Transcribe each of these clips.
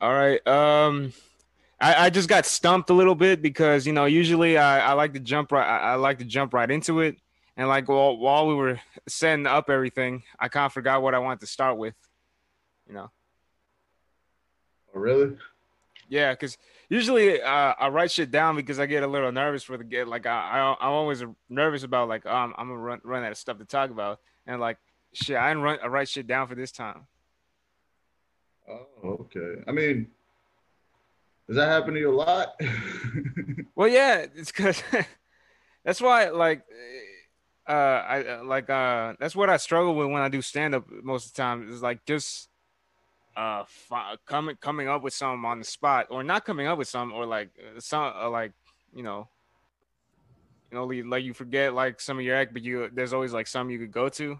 All right. Um, I, I just got stumped a little bit because you know usually I, I like to jump right I, I like to jump right into it and like while while we were setting up everything I kind of forgot what I wanted to start with, you know. Oh, really? Yeah, because usually uh, I write shit down because I get a little nervous for the get. Like I, I I'm always nervous about like um I'm gonna run run out of stuff to talk about and like shit I didn't run I write shit down for this time. Oh, okay. I mean, does that happen to you a lot? Well, yeah, it's because that's why like uh I like uh that's what I struggle with when I do stand up most of the time is like just uh fi- coming coming up with some on the spot or not coming up with some or like uh, some uh, like you know you know like- you forget like some of your act but you there's always like some you could go to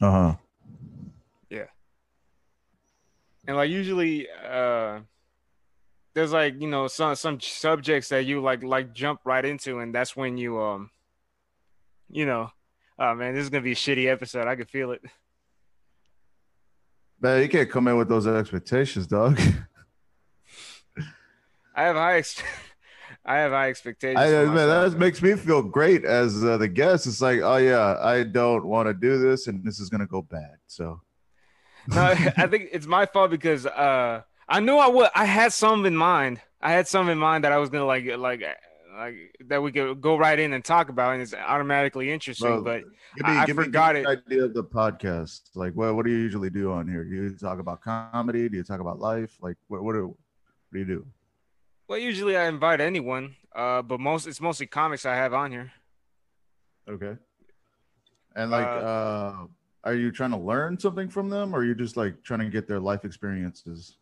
Uh huh. Yeah. And like usually uh there's like you know some some subjects that you like like jump right into and that's when you um you know oh man this is gonna be a shitty episode i could feel it Man, you can't come in with those expectations, dog. i have high ex- i have high expectations I, man, that makes me feel great as uh, the guest. It's like, oh yeah, I don't want to do this, and this is gonna go bad. So no i think it's my fault because uh i knew i would i had some in mind i had some in mind that i was gonna like like like that we could go right in and talk about and it's automatically interesting Well, but give me, I- I give me, forgot give me an idea of the podcast. Like, what what do you usually do on here? Do you talk about comedy? Do you talk about life? Like, what what do, what do you do? well usually i invite anyone uh but most it's mostly comics i have on here Okay. And like, Uh, uh, are you trying to learn something from them, or are you just like trying to get their life experiences?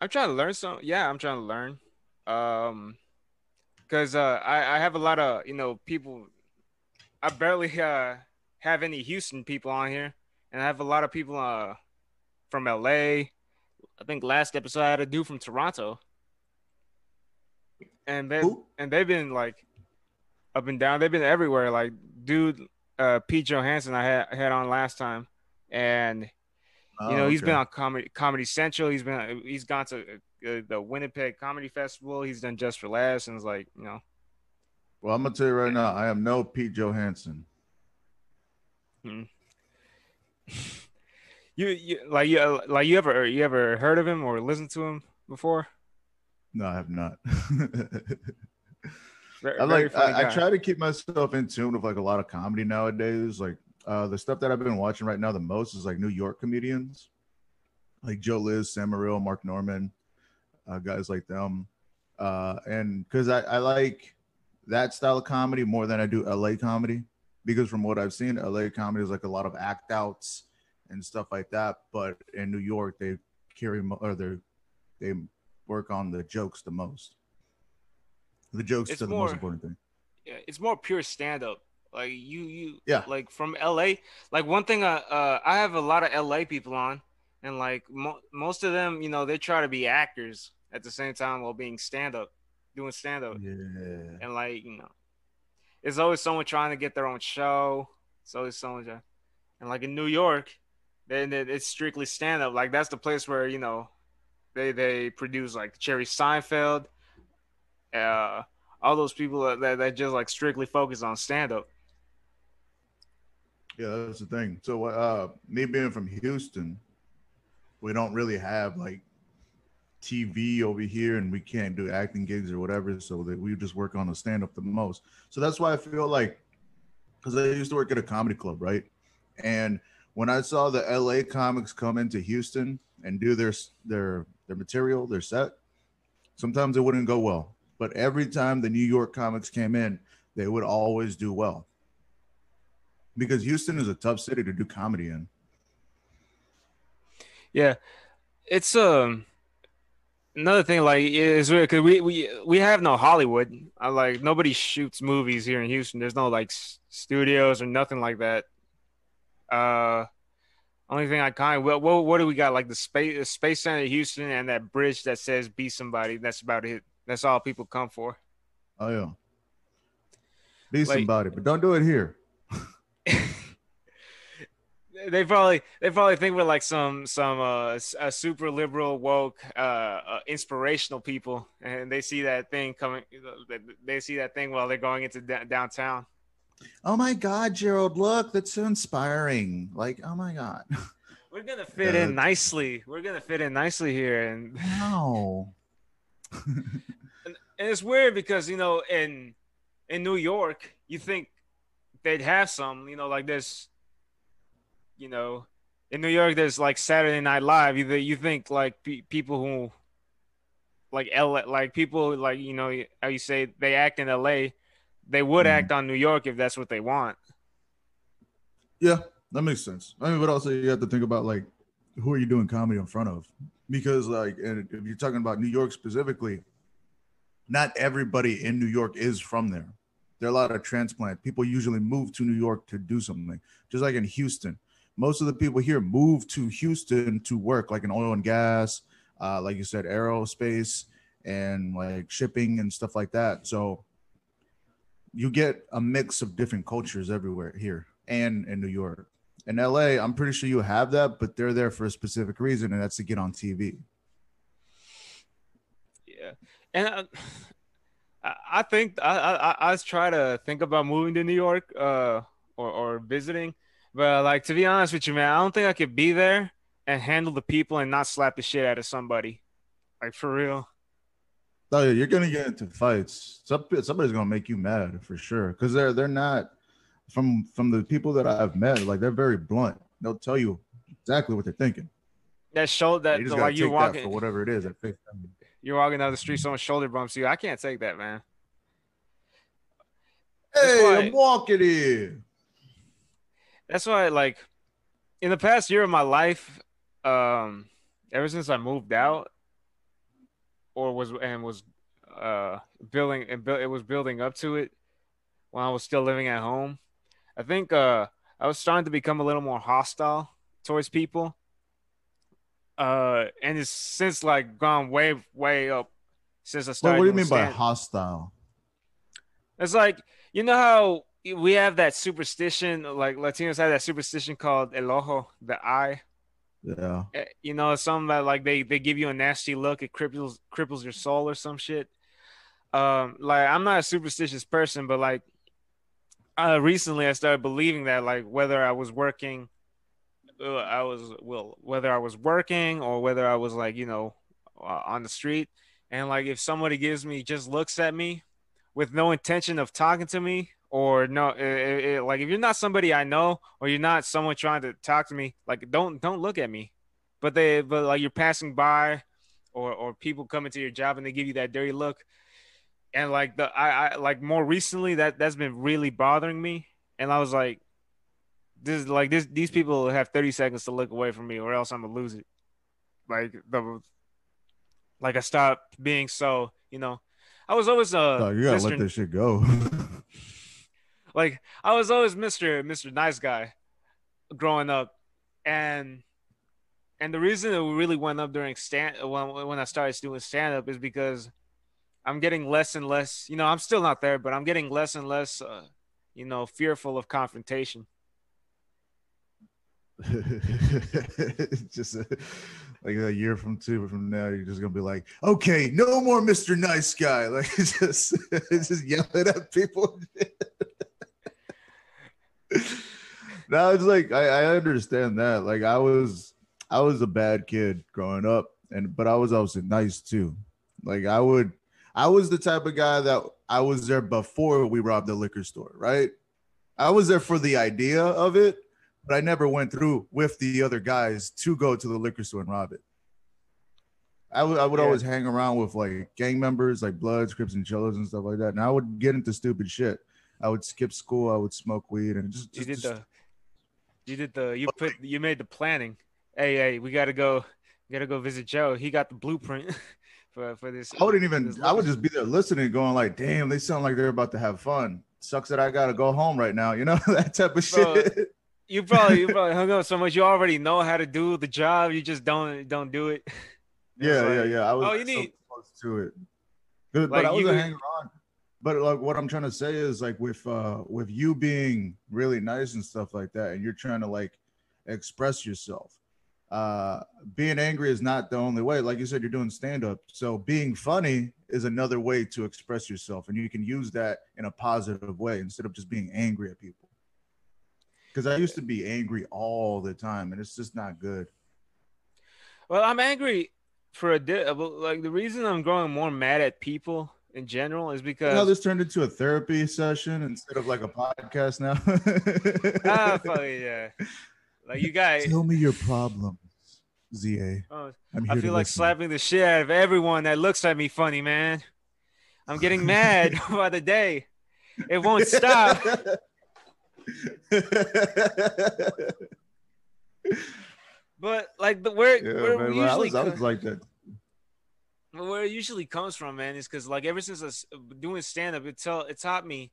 I'm trying to learn some. Yeah, I'm trying to learn. Um, because uh, I I have a lot of you know people. I barely uh have any Houston people on here, and I have a lot of people uh from LA. I think last episode I had a dude from Toronto, and they Who? and they've been like up and down. They've been everywhere. Like dude, uh, Pete Johansson I had had on last time, and Oh, you know, he's okay. been on comedy Comedy Central. He's been he's gone to uh, the Winnipeg Comedy Festival. He's done Just for Laughs, and it's like you know, Well, I'm gonna tell you right now, I am no Pete Johansson. Hmm. you you like you like you ever you ever heard of him or listened to him before? No, I have not. Very, I like I, I try to keep myself in tune with like a lot of comedy nowadays. Like uh the stuff that I've been watching right now the most is like New York comedians. Like Joe List, Sam Morril, Mark Normand, uh, guys like them. Uh and because I, I like that style of comedy more than I do LA comedy. Because from what I've seen, LA comedy is like a lot of act outs and stuff like that. But in New York, they carry or they they work on the jokes the most. The jokes It's are the more- most important thing. Yeah, it's more pure stand up. Like you you Yeah. like from LA. Like one thing uh, uh I have a lot of LA people on and like mo- most of them, you know, they try to be actors at the same time while being stand up, doing stand up. Yeah. and like you know, it's always someone trying to get their own show. It's always someone, trying- and like in New York, then it's strictly stand up. Like that's the place where you know, they they produce like Jerry Seinfeld, uh, all those people that that, that just like strictly focus on stand up. Yeah, that's the thing. So, uh, me being from Houston, we don't really have like TV over here, and we can't do acting gigs or whatever. So that we just work on the stand up the most. So that's why I feel like, because I used to work at a comedy club, right? And when I saw the LA comics come into Houston and do their their their material, their set, sometimes it wouldn't go well. But every time the New York comics came in, they would always do well. Because Houston is a tough city to do comedy in. Yeah, it's um another thing like is weird because we we we have no Hollywood. I like nobody shoots movies here in Houston. There's no like s- studios or nothing like that. Uh, only thing I kind of well, what what do we got? Like the space the Space Center Houston and that bridge that says "Be Somebody." That's about it. That's all people come for. Oh yeah. Be Like- somebody, but don't do it here. they probably they probably think we're like some some uh, uh super liberal woke uh, uh inspirational people and they see that thing coming they see that thing while they're going into da- downtown Oh my God, Gerald, look, that's so inspiring. Like, oh my God. we're gonna fit in nicely we're gonna fit in nicely here and Wow. and it's weird because you know in in New York you think they'd have some you know like this you know in New York there's like Saturday Night Live you you think like pe- people who like L like people like you know how you say they act in LA they would Mhm. act on New York if that's what they want Yeah, that makes sense. I mean, but also you have to think about like who are you doing comedy in front of? Because like, and if you're talking about New York specifically, not everybody in New York is from there. There are a lot of transplant people. Usually move to New York to do something, just like in Houston. Most of the people here move to Houston to work, like in oil and gas, uh, like you said, aerospace and like shipping and stuff like that. So you get a mix of different cultures everywhere here and in New York. In LA, I'm pretty sure you have that, but they're there for a specific reason, and that's to get on TV. Yeah, and uh, I, I think I, I I try to think about moving to New York, uh, or or visiting, but like to be honest with you, man, I don't think I could be there and handle the people and not slap the shit out of somebody, like for real. Oh yeah, you're gonna get into fights. Some, somebody's gonna make you mad for sure, because they're they're not from from the people that I've met. Like they're very blunt. They'll tell you exactly what they're thinking. That show that you gotta like you walking, for whatever it is. At face you're walking down the street, someone's shoulder bumps you. I can't take that, man. Hey, I'm walking here. That's why like in the past year of my life um ever since i moved out or was and was uh building and built it was building up to it when i was still living at home i think uh i was starting to become a little more hostile towards people uh and it's since like gone way way up since i started what do you mean by hostile? it's like you know how we have that superstition, like Latinos have that superstition called el ojo, the eye. Yeah. Eh, You know, some that like they they give you a nasty look, it cripples cripples your soul or some shit. Um, like I'm not a superstitious person, but like uh recently I started believing that like whether I was working uh, I was well whether I was working or whether I was like, you know, uh, on the street and like if somebody gives me just looks at me with no intention of talking to me or no it, it- like if you're not somebody I know or you're not someone trying to talk to me like don't don't look at me. But they but like you're passing by or or people coming to your job and they give you that dirty look. And like the I, I like more recently that that's been really bothering me. And I was like this like this these people have 30 seconds to look away from me or else I'm gonna lose it. Like the like I stopped being so you know. I was always uh Dog, you gotta let this shit go. like I was always Mr. Mr. Nice Guy growing up, and and the reason it really went up during stand when when I started doing stand up is because I'm getting less and less. You know, I'm still not there, but I'm getting less and less. Uh, you know, fearful of confrontation. just uh, like a year from two from now, you're just gonna be like, okay, no more Mr. Nice Guy. Like just just yelling at people. Now it's like I, I understand that. Like I was I was a bad kid growing up, and but I was also nice too. Like I would I was the type of guy that I was there before we robbed the liquor store, right? I was there for the idea of it, but I never went through with the other guys to go to the liquor store and rob it. I would I would Yeah. always hang around with like gang members, like Bloods, Crips, and Cholos and stuff like that. And I would get into stupid shit. I would skip school. I would smoke weed and just, You just, did the, you did the, you put, you made the planning. Hey, hey, we gotta go, We gotta go visit Joe. He got the blueprint for for this. I wouldn't even. I would just be there listening, going like, "Damn, they sound like they're about to have fun." Sucks that I gotta go home right now. You know that type of Bro, shit. You probably you probably hung up so much. You already know how to do the job. You just don't don't do it. Yeah, yeah, like, yeah. I was oh, you so need- close to it. But, Like, but I wasn't could- hanging around. But like what I'm trying to say is like with uh with you being really nice and stuff like that, and you're trying to like express yourself. Uh being angry is not the only way. Like you said, you're doing stand-up. So being funny is another way to express yourself, and you can use that in a positive way instead of just being angry at people. Because I used to be angry all the time, and it's just not good. Well, I'm angry for a di- like the reason I'm growing more mad at people in general is because You know, this turned into a therapy session instead of like a podcast now. ah, fuck yeah. Like you guys, Tell me your problems, ZA. oh, I feel like listen. slapping the shit out of everyone that looks at me funny, man. I'm getting mad by the day. It won't stop. But like the where yeah, where man, we I usually was, I was like that. Where it usually comes from, man, is because like ever since I s- doing stand up, it tell it taught me.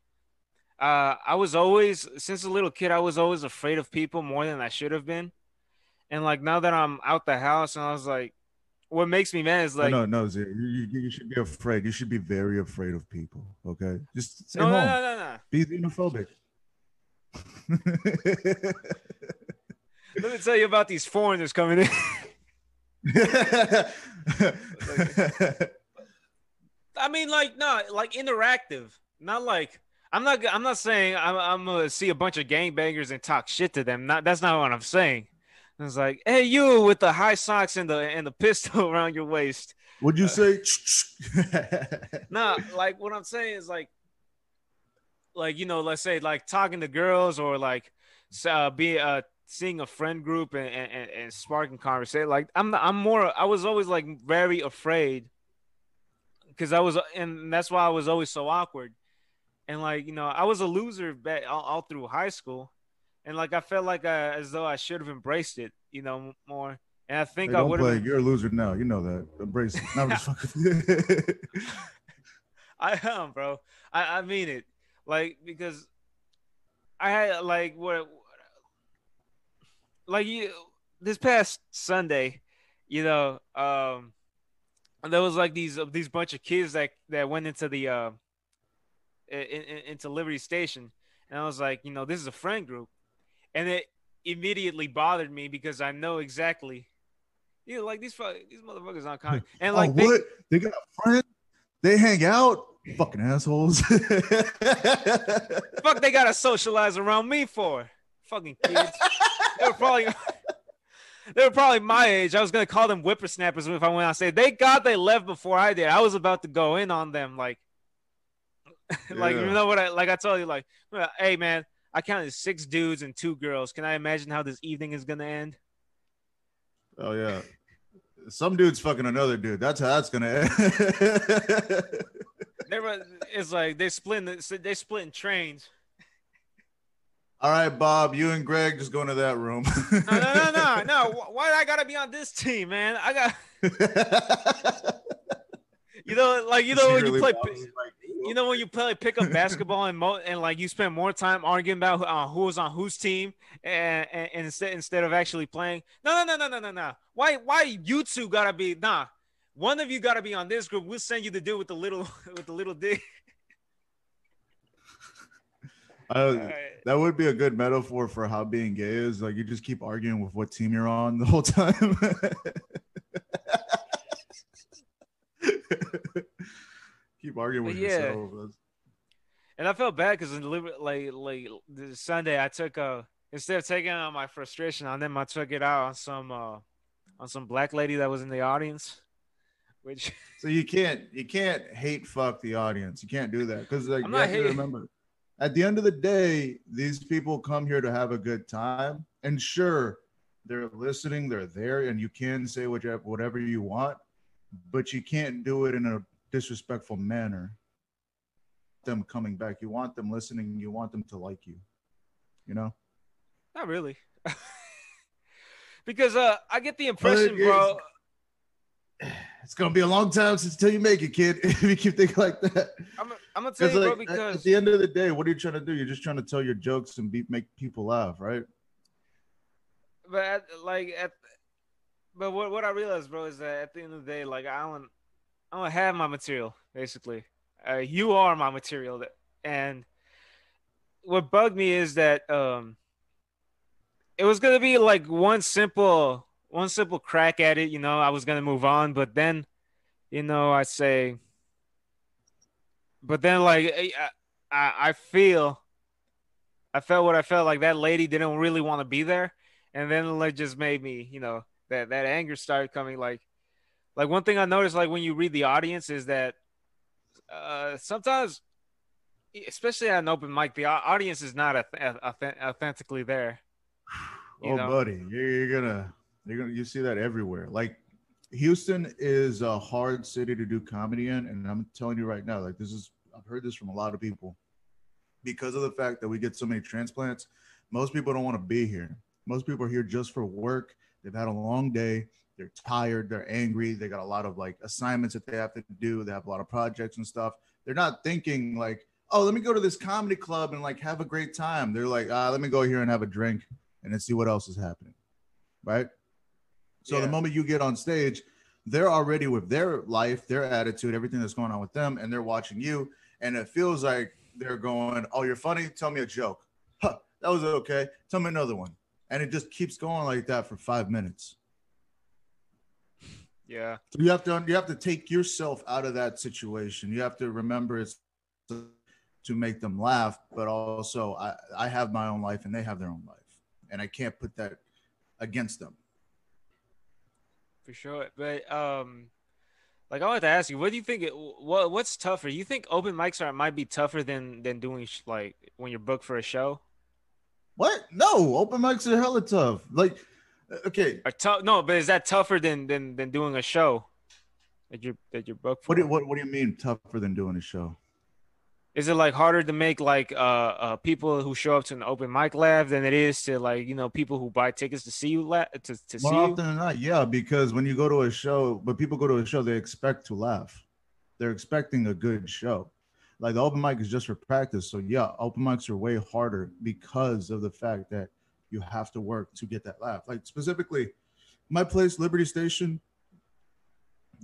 Uh, I was always since a little kid, I was always afraid of people more than I should have been, and like now that I'm out the house, and I was like, what makes me mad is like, no, no, Z, you, you, you should be afraid. You should be very afraid of people. Okay, just stay no, no, no, no, no. Be xenophobic. Let me tell you about these foreigners coming in. I mean, like, no, like interactive, not like I'm not. I'm not saying I'm, I'm gonna see a bunch of gangbangers and talk shit to them. Not that's not what I'm saying. It's like, hey, you with the high socks and the and the pistol around your waist. Would you say? No, like what I'm saying is like, like you know, let's say like talking to girls or like uh, be uh seeing a friend group and and, and- sparking conversation. Like I'm I'm more. I was always like very afraid because I was and that's why I was always so awkward. And like you know, I was a loser back all, all through high school, and like I felt like uh, as though I should have embraced it, you know, more. And I think Hey, I would have. You're a loser now. You know that. Embrace it. No, I'm just fucking. I am, bro. I, I mean it. Like because I had like what like you this past Sunday, you know, um there was like these uh, these bunch of kids that that went into the uh in, in, into Liberty Station and I was like, you know, this is a friend group. And it immediately bothered me because I know exactly you know, like these these motherfuckers aren't kind and like oh, they, what? They got a friend. They hang out. Fucking assholes. fuck they gotta socialize around me for? Fucking kids. they were probably they were probably my age. I was gonna call them whippersnappers if I went on stage. They got they left before I did. I was about to go in on them, like, like Yeah. you know what I like. I told you, like, hey man, I counted six dudes and two girls. Can I imagine how this evening is gonna end? oh yeah. Some dude's fucking another dude. That's how that's gonna end. They were, it's like they split the, they split in trains. All right, Bob. You and Greg just go into that room. No, no, no, no, no. Why I gotta be on this team, man? I got you know, like you know when you play. You know when you play pickup basketball and mo- and like you spend more time arguing about uh, who was on whose team and, and, and instead instead of actually playing. No, no, no, no, no, no, no. Why why you two gotta be nah? One of you gotta be on this group. We'll send you the dude with the little with the little dick. Right. that would be a good metaphor for how being gay is. Like you just keep arguing with what team you're on the whole time. keep arguing with But yeah. yourself. And I felt bad because like like this Sunday I took a instead of taking out my frustration on them, I took it out on some uh on some black lady that was in the audience, which So you can't you can't hate fuck the audience. You can't do that because like I'm you have to remember at the end of the day, these people come here to have a good time. And sure, they're listening, they're there, and you can say whatever whatever you want, but you can't do it in a disrespectful manner. Them coming back, you want them listening, you want them to like you. You know? Not really. because uh I get the impression, bro. It's gonna be a long time since until you make it, kid. if you keep thinking like that. I'm, I'm gonna tell you, bro, like, at- because at the end of the day, what are you trying to do? You're just trying to tell your jokes and be, make people laugh, right? but at, like at but what what I realized, bro, is that at the end of the day, like I don't I don't have my material, basically. uh, you are my material. That, and what bugged me is that um, it was gonna be like one simple one simple crack at it. You know, I was gonna move on, but then, you know, I say, but then like I I, I feel. I felt what I felt like that lady didn't really want to be there, and then it just made me, you know, that that anger started coming. Like, like one thing I noticed, like when you read the audience, is that uh, sometimes, especially at an open mic, the audience is not authentically there. oh, know? buddy, you're, you're gonna you're gonna you see that everywhere. Like Houston is a hard city to do comedy in, and I'm telling you right now, like this is I've heard this from a lot of people because of the fact that we get so many transplants. Most people don't want to be here. Most people are here just for work. They've had a long day. They're tired. They're angry. They got a lot of like assignments that they have to do. They have a lot of projects and stuff. They're not thinking like, oh, let me go to this comedy club and like have a great time. They're like, ah, let me go here and have a drink and then see what else is happening. Right. So yeah. the moment you get on stage, they're already with their life, their attitude, everything that's going on with them, and they're watching you. And it feels like they're going, Oh, you're funny. Tell me a joke. Huh, that was okay. Tell me another one. And it just keeps going like that for five minutes. Yeah. So you have to you have to take yourself out of that situation. You have to remember it's to, to make them laugh, but also I, I have my own life and they have their own life. And I can't put that against them. For sure. But um like I wanted to ask you, what do you think? It, what what's tougher? You think open mics are might be tougher than than doing sh- like when you're booked for a show? What? No, open mics are hella tough. Like uh, okay. tough. No, but is that tougher than than than doing a show that you're that you're booked for? What do, what what do you mean tougher than doing a show? Is it like harder to make like uh, uh people who show up to an open mic laugh than it is to like you know people who buy tickets to see you laugh to, to More see often you? than not, yeah. Because when you go to a show, but people go to a show, they expect to laugh. They're expecting a good show. Like the open mic is just for practice. So yeah, open mics are way harder because of the fact that you have to work to get that laugh. Like specifically, my place, Liberty Station.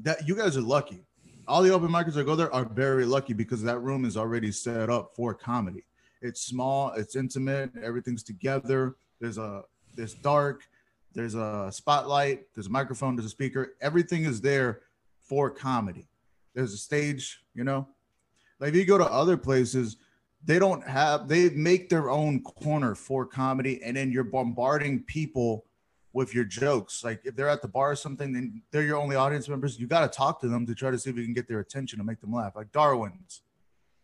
That you guys are lucky. All the open micers that go there are very lucky because that room is already set up for comedy. It's small, it's intimate, everything's together. There's a there's dark, there's a spotlight, there's a microphone, there's a speaker. Everything is there for comedy. There's a stage, you know. Like if you go to other places, they don't have they make their own corner for comedy and then you're bombarding people with your jokes. Like if they're at the bar or something then they're your only audience members you got to talk to them to try to see if you can get their attention and make them laugh. Like darwin's.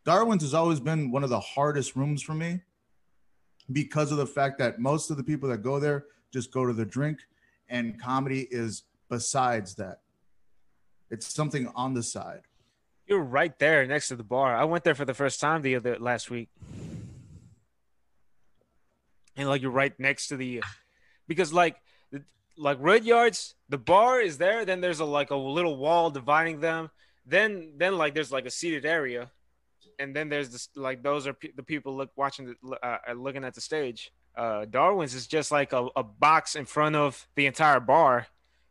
Darwin's has always been one of the hardest rooms for me because of the fact that most of the people that go there just go to the drink and comedy is besides that. It's something on the side. You're right there next to the bar. I went there for the first time the other last week. And like you're right next to the because like like Rudyard's, the bar is there, then there's a like a little wall dividing them. Then then like there's like a seated area. And then there's this like those are pe- the people look watching the uh, looking at the stage. Uh Darwin's is just like a, a box in front of the entire bar.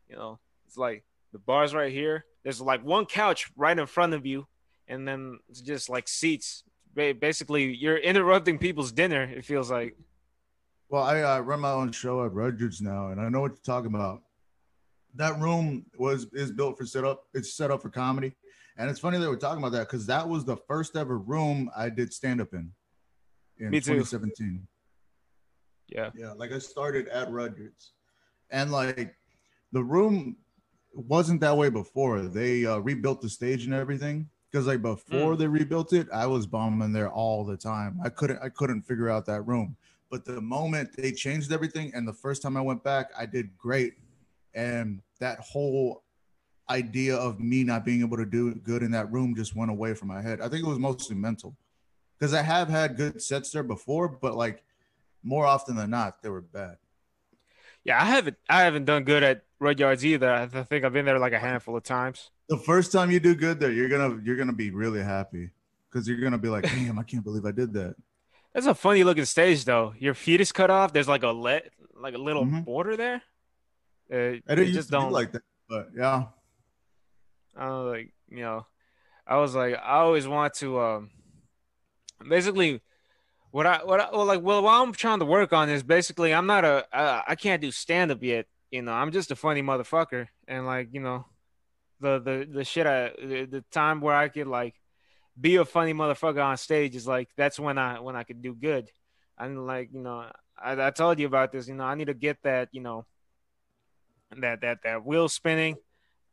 You know, it's like the bar's right here there's like one couch right in front of you, and then it's just like seats. Basically, you're interrupting people's dinner. It feels like. Well, I uh, run my own show at Rudyard's now, and I know what you're talking about. That room was is built for set up. It's set up for comedy, and it's funny that we're talking about that because that was the first ever room I did stand up in. In Me too. 2017. Yeah. Yeah, like I started at Rudyard's, and like the room wasn't that way before. They uh, rebuilt the stage and everything. Because like before mm. they rebuilt it, I was bombing there all the time. I couldn't I couldn't figure out that room. But the moment they changed everything, and the first time I went back, I did great. And that whole idea of me not being able to do good in that room just went away from my head. I think it was mostly mental. Because I have had good sets there before, but like more often than not, they were bad. Yeah, I haven't I haven't done good at Rudyard's either. I think I've been there like a handful of times. The first time you do good there, you're gonna you're gonna be really happy because you're gonna be like, damn, I can't believe I did that. That's a funny looking stage though. Your feet is cut off. There's like a let like a little mm-hmm. border there. Uh, I didn't just don't like that, but yeah. I don't like you know, I was like, I always want to, um, basically, what I what I, well like well what I'm trying to work on is basically I'm not a I, I can't do stand up yet. You know, I'm just a funny motherfucker, and like you know, the the the shit I the, the time where I could like be a funny motherfucker on stage is like that's when I when I could do good. And like you know, I, I told you about this. You know, I need to get that you know that that that wheel spinning.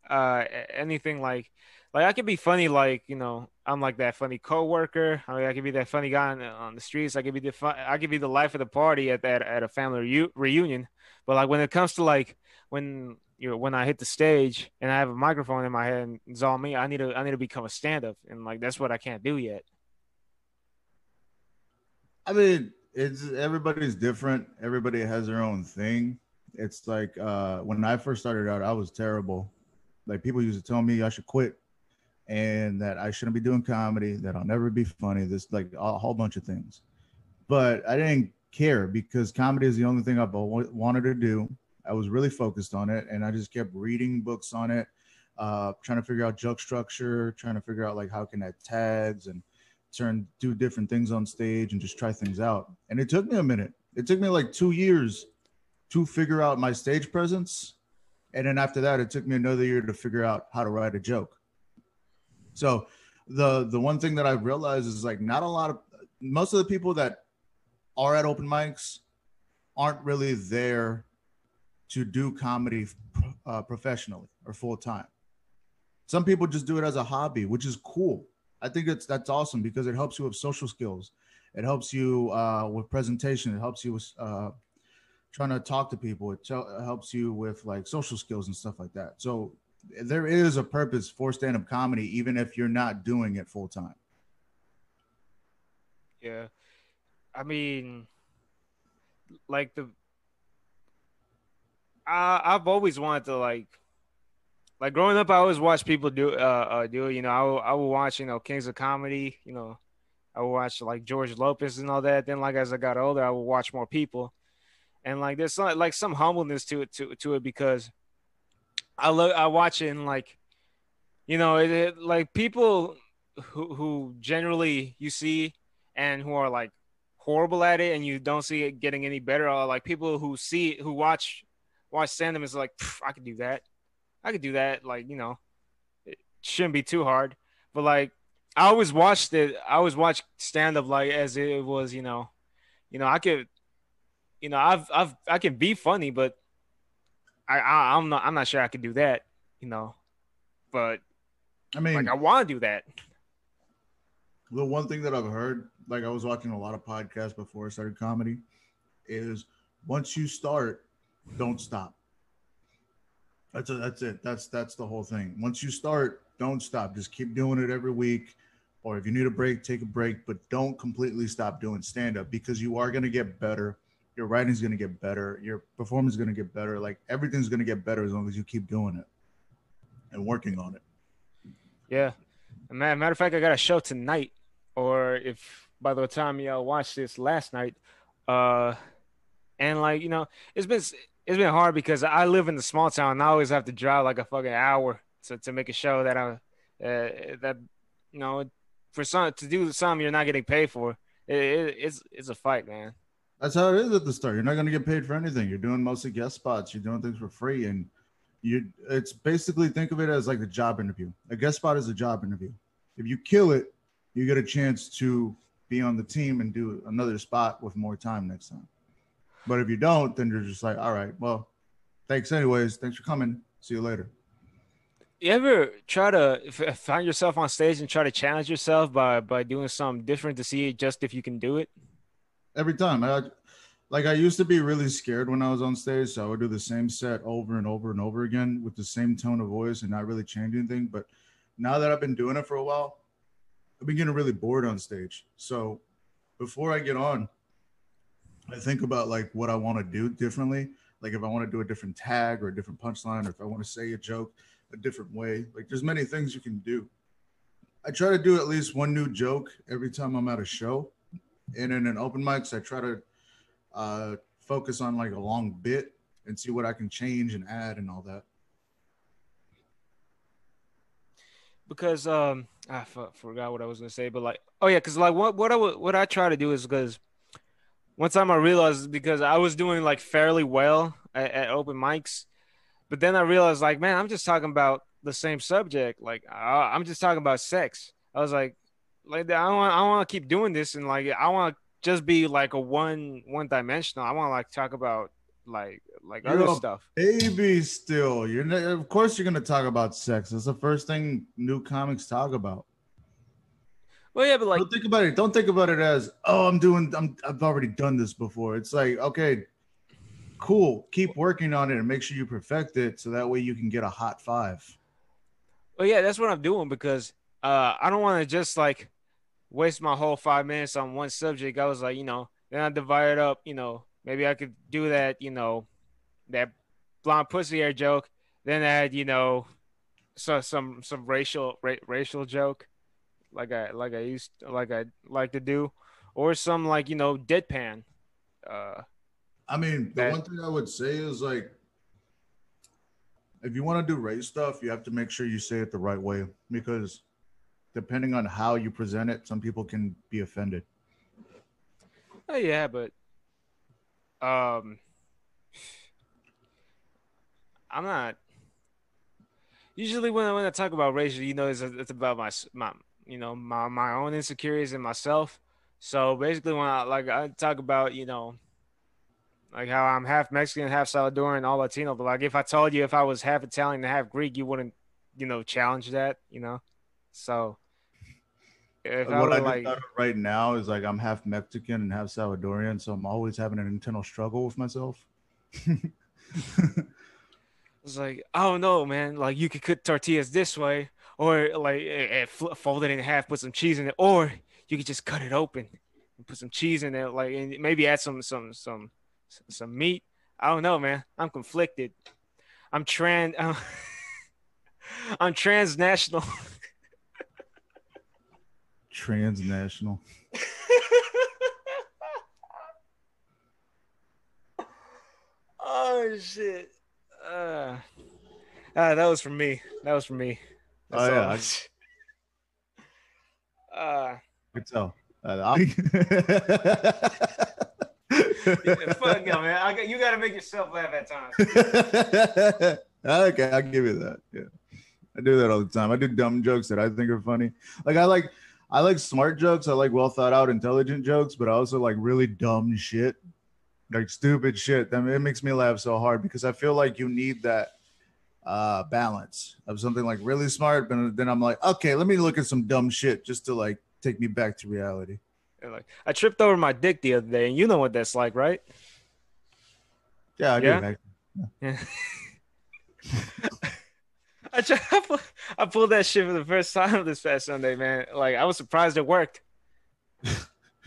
Uh, anything like like I could be funny, like you know, I'm like that funny coworker. I mean, I could be that funny guy on, on the streets. I could be the I could be the life of the party at that at a family reunion. But like when it comes to like when you know when I hit the stage and I have a microphone in my head and it's all me, I need to I need to become a stand up, and like that's what I can't do yet. I mean, it's everybody's different. Everybody has their own thing. It's like uh when I first started out, I was terrible. Like people used to tell me I should quit and that I shouldn't be doing comedy, that I'll never be funny, this like a whole bunch of things. But I didn't care because comedy is the only thing I've wanted to do. I was really focused on it and I just kept reading books on it, uh, trying to figure out joke structure, trying to figure out like how can I tags and turn do different things on stage and just try things out. And it took me a minute. It took me like two years to figure out my stage presence. And then after that, it took me another year to figure out how to write a joke. So the the one thing that I've realized is like not a lot of most of the people that are at open mics aren't really there to do comedy uh, professionally or full time. Some people just do it as a hobby, which is cool. I think it's that's awesome because it helps you with social skills. It helps you uh, with presentation. It helps you with uh, trying to talk to people. It helps you with like social skills and stuff like that. So there is a purpose for stand-up comedy even if you're not doing it full time yeah i mean like the I, i've always wanted to like like growing up i always watched people do uh, uh do it. You know I will, I will watch you know kings of comedy you know. I would watch like george lopez and all that. Then like as i got older i would watch more people. And like there's some, like some humbleness to it to, to it because I look, I watch it and like, you know, it, it, like people who who generally you see and who are like horrible at it, and you don't see it getting any better. Like people who see who watch watch stand up is like, I could do that, I could do that. Like you know, it shouldn't be too hard. But like, I always watched it. I always watch stand up like as it was, you know, you know, I could, you know, I've I've I can be funny, but I, I am not I'm not sure I could do that, you know. But I mean, like I want to do that. The one thing that I've heard, like I was watching a lot of podcasts before I started comedy, is once you start, don't stop. That's a, that's it. That's that's the whole thing. Once you start, don't stop. Just keep doing it every week. Or if you need a break, take a break, but don't completely stop doing stand up because you are going to get better your writing's going to get better your performance is going to get better like everything's going to get better as long as you keep doing it and working on it yeah matter of fact i got a show tonight or if by the time y'all watch this last night uh and like you know it's been it's been hard because i live in the small town and i always have to drive like a fucking hour to, to make a show that i uh, that you know for some to do something you're not getting paid for it, it, it's it's a fight man that's how it is at the start. You're not going to get paid for anything. You're doing mostly guest spots. You're doing things for free, and you. It's basically think of it as like a job interview. A guest spot is a job interview. If you kill it, you get a chance to be on the team and do another spot with more time next time. But if you don't, then you're just like, all right, well, thanks anyways. Thanks for coming. See you later. You ever try to uh, find yourself on stage and try to challenge yourself by by doing something different to see just if you can do it? every time. I like I used to be really scared when I was on stage, so I would do the same set over and over and over again with the same tone of voice and not really change anything. But now that I've been doing it for a while, I've been getting really bored on stage. So before I get on, I think about like what I want to do differently. Like if I want to do a different tag or a different punchline, or if I want to say a joke a different way. Like there's many things you can do. I try to do at least one new joke every time I'm at a show and in an open mics, I try to uh, focus on like a long bit and see what I can change and add and all that. because um I f- forgot what I was gonna say, but like oh yeah, because like what what I would what I try to do is because one time I realized because I was doing like fairly well at, at open mics, but then I realized like man, I'm just talking about the same subject. Like I, I'm just talking about sex. I was like, like I want I want to keep doing this and like I want to just be like a one one dimensional. I want to like talk about like like You're other stuff. Baby, still, you're of course you're gonna talk about sex. That's the first thing new comics talk about. Well, yeah, but like don't think about it. Don't think about it as, oh, I'm doing. I'm. I've already done this before. It's like, okay, cool. Keep working on it and make sure you perfect it, so that way you can get a hot five. Well, yeah, that's what I'm doing because uh, I don't want to just like waste my whole five minutes on one subject. I was like, you know, then I divide it up. You know, maybe I could do that. You know, that blonde pussy hair joke. Then add, you know, so some some racial ra- racial joke, like I like I used like I like to do, or some like you know deadpan. Uh, I mean, the That- one thing I would say is like, if you want to do race stuff, you have to make sure you say it the right way because depending on how you present it, some people can be offended. Oh yeah, but um, I'm not. Usually, when I, when I talk about race, you know, it's, it's about my my you know my my own insecurities and myself. So basically, when I like I talk about you know like how I'm half Mexican, half Salvadoran, all Latino, but like if I told you if I was half Italian and half Greek, you wouldn't you know challenge that, you know. So if I what were I like right now is like I'm half Mexican and half Salvadorian, so I'm always having an internal struggle with myself. It's like, oh no, man! Like you could cook tortillas this way, or like eh, fl- fold it in half, put some cheese in it, or you could just cut it open and put some cheese in there, like and maybe add some some some some meat. I don't know, man. I'm conflicted. I'm trans. I'm, I'm transnational. Transnational. oh shit. Uh, uh, that was for me. That was for me. Oh, yeah, all. Uh, I can tell. Uh, yeah, fuck no, man. I got, you got to make yourself laugh at times. okay, I'll give you that. Yeah. I do that all the time. I do dumb jokes that I think are funny. Like I like I like smart jokes. I like well thought out, intelligent jokes, but I also like really dumb shit. Like stupid shit. That it makes me laugh so hard because I feel like you need that uh balance of something like really smart, but then I'm like, okay, let me look at some dumb shit just to like take me back to reality. Like I tripped over my dick the other day, and you know what that's like, right? Yeah, I Yeah? do. Yeah. I, tried, I, pulled, I pulled that shit for the first time this past Sunday, man. Like I was surprised it worked.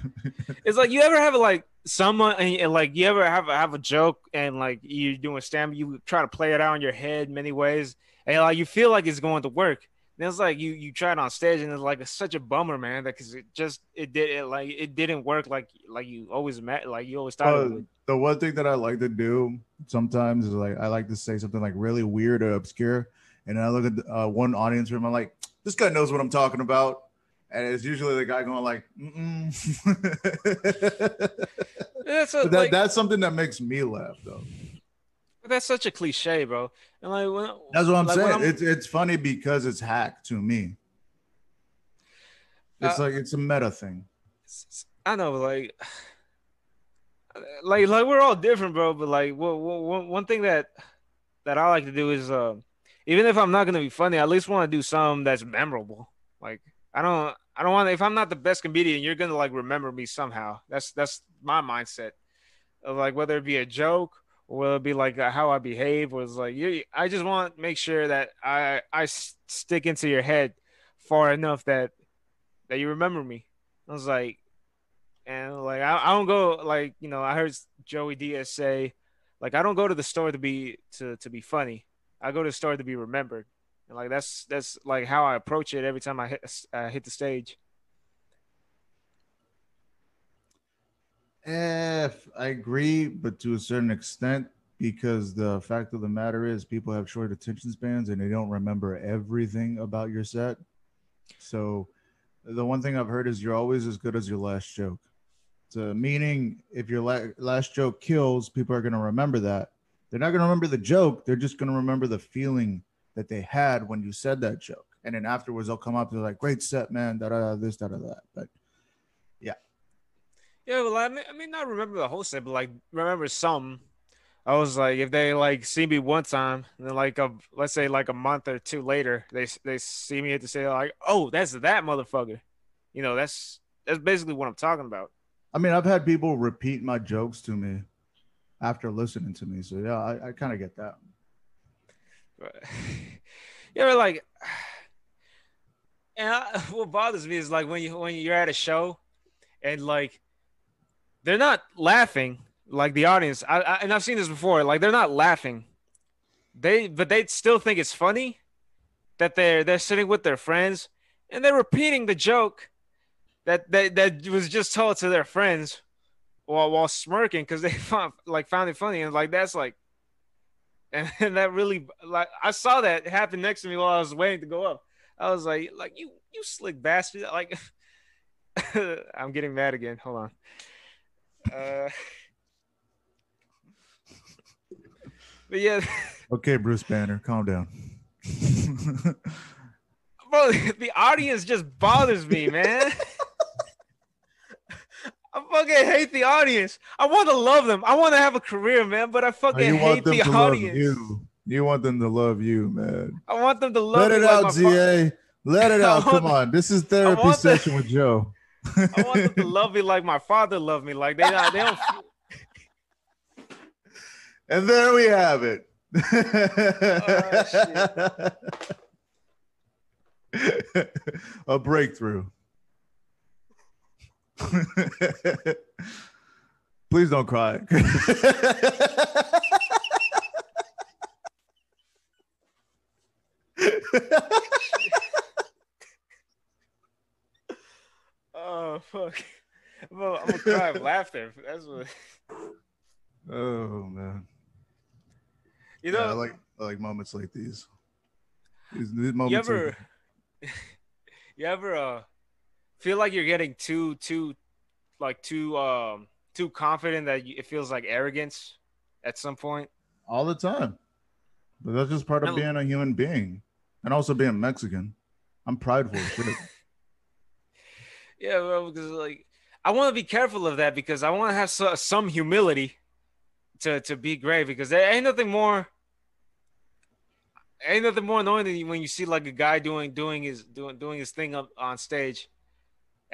it's like you ever have a, like someone and, like you ever have have a joke and like you're doing stand you try to play it out in your head many ways and like you feel like it's going to work. And it's like you you try it on stage and it's like it's such a bummer, man. That because it just it did it like it didn't work like like you always met like you always thought it Uh, would. the one thing that I like to do sometimes is like I like to say something like really weird or obscure, and I look at uh, one audience room. I'm like, this guy knows what I'm talking about, and it's usually the guy going like. That's a, that, like, that's something that makes me laugh though. that's such a cliche, bro. And like when, That's what I'm like, saying. It's it's funny because it's hack to me. It's Uh, like it's a meta thing. I know, like, like, like we're all different, bro. But like, one thing that that I like to do is, uh, even if I'm not gonna be funny, I at least want to do something that's memorable. Like, I don't, I don't want. If I'm not the best comedian, you're gonna like remember me somehow. That's that's my mindset. Of, like whether it be a joke or whether it be like how I behave, was like you. I just want to make sure that I I stick into your head far enough that that you remember me. I was like, and like I, I don't go like you know I heard Joey Diaz say, like I don't go to the store to be to to be funny. I go to the store to be remembered. And like that's that's like how I approach it every time I hit uh, hit the stage. Eh, I agree, but to a certain extent, because the fact of the matter is people have short attention spans and they don't remember everything about your set. So the one thing I've heard is you're always as good as your last joke. So meaning if your la- last joke kills, people are going to remember that. They're not going to remember the joke. They're just going to remember the feeling that they had when you said that joke. And then afterwards they'll come up and they're like, great set, man, da da this, da da that. But yeah, Yeah, well, I mean, I mean, not remember the whole set, but like remember some. I was like, if they like see me one time, and then like a let's say like a month or two later, they they see me at the say like, oh, that's that motherfucker. You know, that's that's basically what I'm talking about. I mean, I've had people repeat my jokes to me after listening to me, so yeah, I, I kind of get that. But, yeah, but like, and I, what bothers me is like when you when you're at a show, and like they're not laughing like the audience I, I, and i've seen this before like they're not laughing. They but they still think it's funny that they're they're sitting with their friends and they're repeating the joke that that, that was just told to their friends while while smirking because they found like found it funny. And like that's like and, and that really like i saw that happen next to me while i was waiting to go up i was like like you you slick bastard like i'm getting mad again hold on uh, but yeah. Okay, Bruce Banner, calm down. Bro, the audience just bothers me, man. I fucking hate the audience. I want to love them. I want to have a career, man, but I oh, fucking hate the audience. You. you want them to love you, man. I want them to love you. Let it out, ZA. Let it out. Come on. This is therapy session with Joe. I want them to love me like my father loved me. Like they, not, they don't. and there we have it. oh, a breakthrough. Please don't cry. Oh fuck! I'm gonna, I'm gonna cry of laughter. That's what. Oh man. You know, yeah, I like I like moments like these. These, these moments. You ever, you ever uh, feel like you're getting too too, like too um too confident that it feels like arrogance at some point? All the time. But that's just part of no. being a human being, and also being Mexican. I'm prideful shit. Yeah, well, because like I want to be careful of that because I want to have so, some humility to to be great because there ain't nothing more ain't nothing more annoying than when you see like a guy doing doing his doing doing his thing up on stage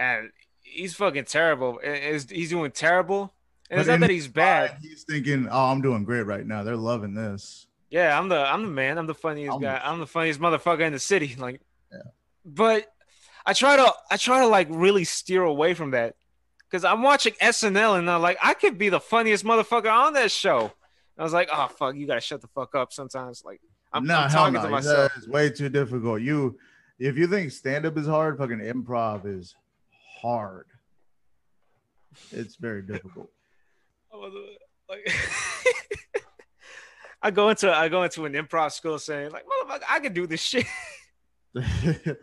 and he's fucking terrible. Is He's doing terrible. And it's not that he's bad. He's thinking, "Oh, I'm doing great right now. They're loving this." Yeah, I'm the I'm the man. I'm the funniest I'm guy. The- I'm the funniest motherfucker in the city. Like, yeah. But I try to I try to like really steer away from that because I'm watching SNL and I'm like I could be the funniest motherfucker on that show. I was like, oh fuck, you gotta shut the fuck up sometimes. Like I'm, no, I'm talking no. to myself. It's way too difficult. You if you think stand up is hard, fucking improv is hard. It's very difficult. like I go into I go into an improv school saying like, motherfucker, I can do this shit.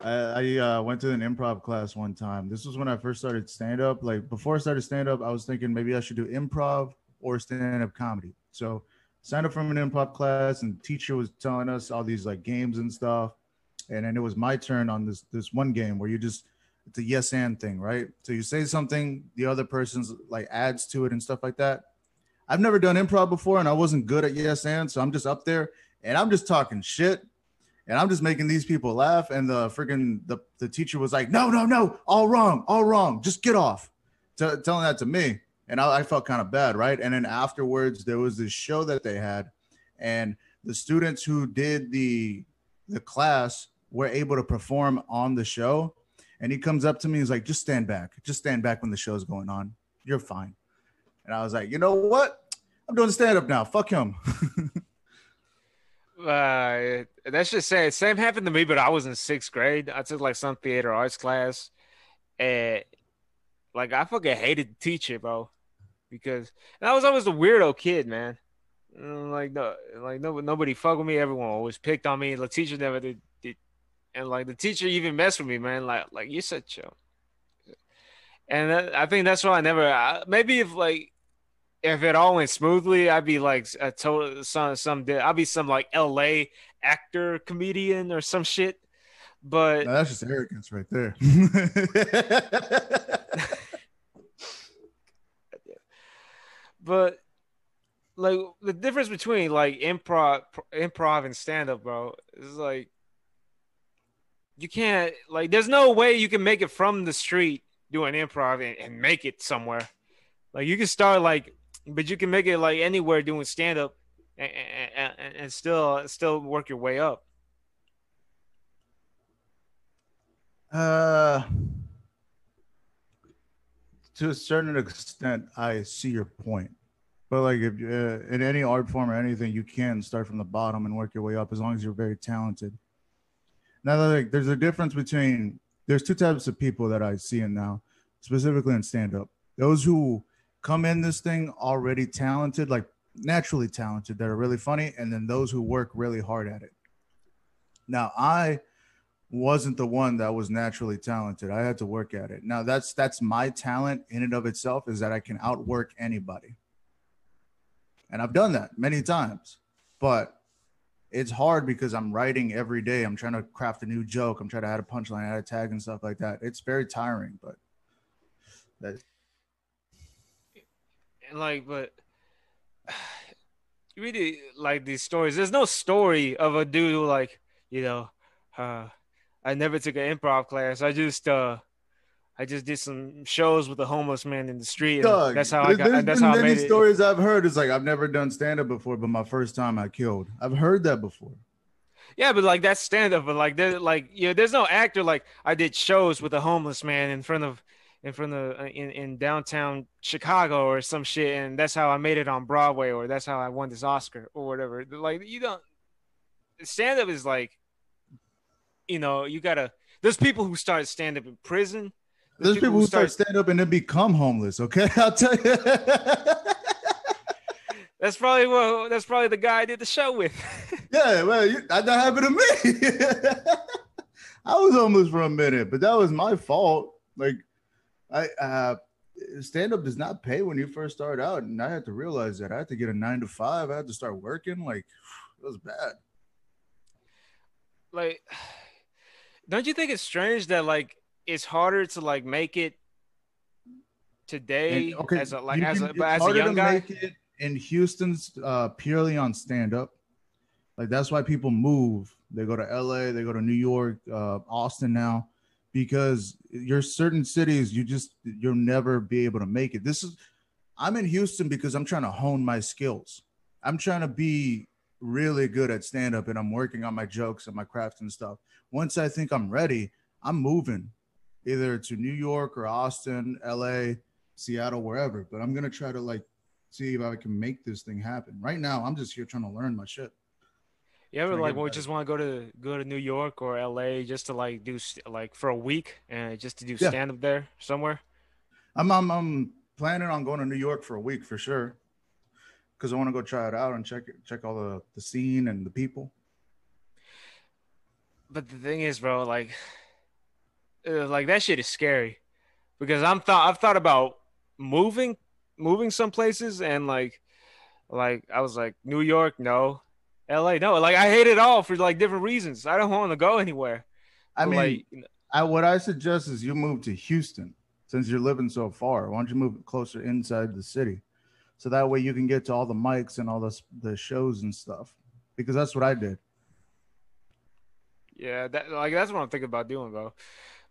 I, I uh, went to an improv class one time. This was when I first started stand up. Like before I started stand up, I was thinking maybe I should do improv or stand up comedy. So signed up from an improv class, and teacher was telling us all these like games and stuff. And then it was my turn on this this one game where you just it's a yes and thing, right? So you say something, the other person's like adds to it and stuff like that. I've never done improv before, and I wasn't good at yes and, so I'm just up there and I'm just talking shit and I'm just making these people laugh. And the freaking the, the teacher was like, no, no, no, all wrong, all wrong, just get off. T- telling that to me. And I, I felt kind of bad, right? And then afterwards, there was this show that they had, and the students who did the the class were able to perform on the show. And he comes up to me, and he's like, just stand back, just stand back when the show's going on. You're fine. And I was like, you know what? I'm doing stand up now. Fuck him. Uh, that's just saying. Same happened to me, but I was in sixth grade. I took like some theater arts class, and like I fucking hated the teacher, bro, because and I was always the weirdo kid, man. Mm, Like no, like no, nobody fuck with me. Everyone always picked on me. The teacher never did, and like the teacher even messed with me, man. Like, like you said, chill. And that, I think that's why I never. I, maybe if like, if it all went smoothly, I'd be like a total some some. I'd be some like L.A. actor comedian or some shit. But No, that's just arrogance right there. but like the difference between like improv improv and stand up bro is like you can't like there's no way you can make it from the street doing improv and, and make it somewhere like you can start like but you can make it like anywhere doing stand up and, and, and, still still work your way up uh, to a certain extent, I see your point. But like, if uh, in any art form or anything, you can start from the bottom and work your way up as long as you're very talented. Now, like, there's a difference between there's two types of people that I see in now, specifically in stand up. Those who come in this thing already talented, like naturally talented, that are really funny, and then those who work really hard at it. Now, I wasn't the one that was naturally talented. I had to work at it. Now, that's that's my talent in and of itself is that I can outwork anybody. And I've done that many times. But it's hard because I'm writing every day. I'm trying to craft a new joke. I'm trying to add a punchline, add a tag, and stuff like that. It's very tiring, but that like but you really like these stories there's no story of a dude who like you know uh i never took an improv class i just uh i just did some shows with a homeless man in the street Doug, that's how i got there's that's been how i many made it stories I've heard. It's like I've never done stand up before, but my first time I killed. I've heard that before. yeah but like that's stand-up but like there's like yeah there's no actor like i did shows with a homeless man in front of in front of uh, in, in downtown chicago or some shit and that's how i made it on broadway or that's how i won this oscar or whatever like you don't stand-up is like you know you gotta there's people who start stand-up in prison There's people who start stand up and then become homeless. Okay, I'll tell you. that's probably what that's probably the guy i did the show with yeah, well, you, that that happened to me. I was homeless for a minute, but that was my fault. Like, I uh, stand up does not pay when you first start out, and I had to realize that I had to get a nine to five. I had to start working. Like, it was bad. like don't you think it's strange that like it's harder to like make it today And, okay, as a like you as a as a young to guy make it in Houston's uh, purely on stand up. Like that's why people move. They go to LA, they go to New York, uh, Austin now, because you're certain cities you just you'll never be able to make it. This is I'm in Houston because I'm trying to hone my skills. I'm trying to be really good at stand up and I'm working on my jokes and my craft and stuff. Once I think I'm ready, I'm moving either to New York or Austin, LA, Seattle, wherever. But I'm gonna try to like see if I can make this thing happen. Right now, I'm just here trying to learn my shit. you ever trying like we just want to go to go to new york or la just to like do like for a week and just to do Yeah. stand up there somewhere I'm I'm, I'm planning on going to New York for a week for sure, because I want to go try it out and check it, check all the the scene and the people. but the thing is bro like uh, like that shit is scary because i'm thought i've thought about moving moving some places and like like i was like new york no la no like i hate it all for like different reasons i don't want to go anywhere I But, mean, like I, what I suggest is you move to Houston since you're living so far. Why don't you move closer inside the city, so that way you can get to all the mics and all the the shows and stuff. Because that's what I did. Yeah, that like that's what I'm thinking about doing, bro.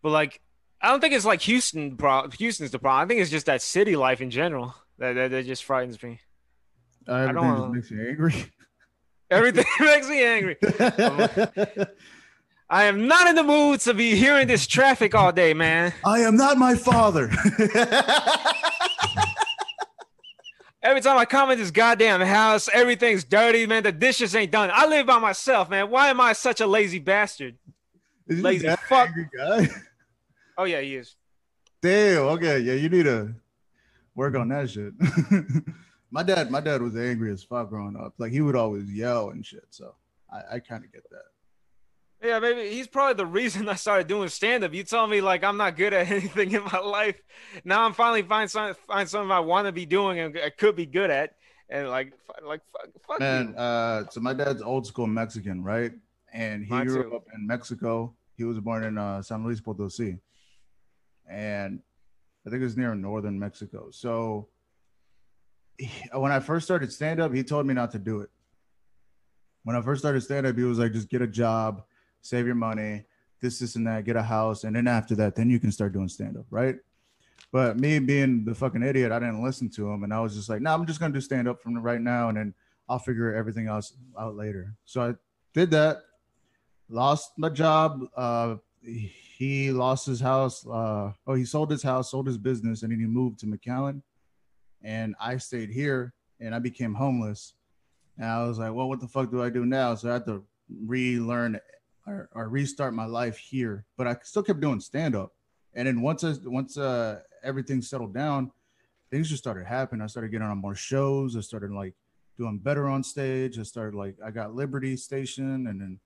But like, I don't think it's like Houston. Pro- Houston's the problem. I think it's just that city life in general that that, that just frightens me. Everything don't just wanna- makes you angry. Everything makes me angry. Um, I am not in the mood to be hearing this traffic all day, man. I am not my father. Every time I come in this goddamn house, everything's dirty, man. The dishes ain't done. I live by myself, man. Why am I such a lazy bastard? Is Lazy fuck. guy? Oh yeah, he is. Damn. Okay. Yeah, you need to work on that shit. My dad, my dad was angry as fuck growing up. Like he would always yell and shit. So I, I kind of get that. Yeah, maybe he's probably the reason I started doing stand up. You told me like I'm not good at anything in my life. Now I'm finally find something find something I want to be doing and I could be good at. And like like fuck, fuck Man, uh, so my dad's old school Mexican, right? And he Mine grew too. up in Mexico. He was born in uh, San Luis Potosi, and I think it's near northern Mexico. So he- when I first started stand up, he told me not to do it. When I first started stand up, he was like, just get a job, save your money, this, this, and that, get a house, and then after that, then you can start doing stand up, right? But me being the fucking idiot, I didn't listen to him, and I was just like, no, I'm just gonna do stand up from right now, and then I'll figure everything else out later. So I did that, lost my job. Uh, he lost his house. Uh, oh, he sold his house, sold his business, and then he moved to McAllen. And I stayed here, and I became homeless. And I was like, well, what the fuck do I do now? So I had to relearn or, or restart my life here. But I still kept doing stand up. And then once I, once uh, everything settled down, things just started happening. I started getting on more shows. I started like doing better on stage. I started like I got Liberty Station and then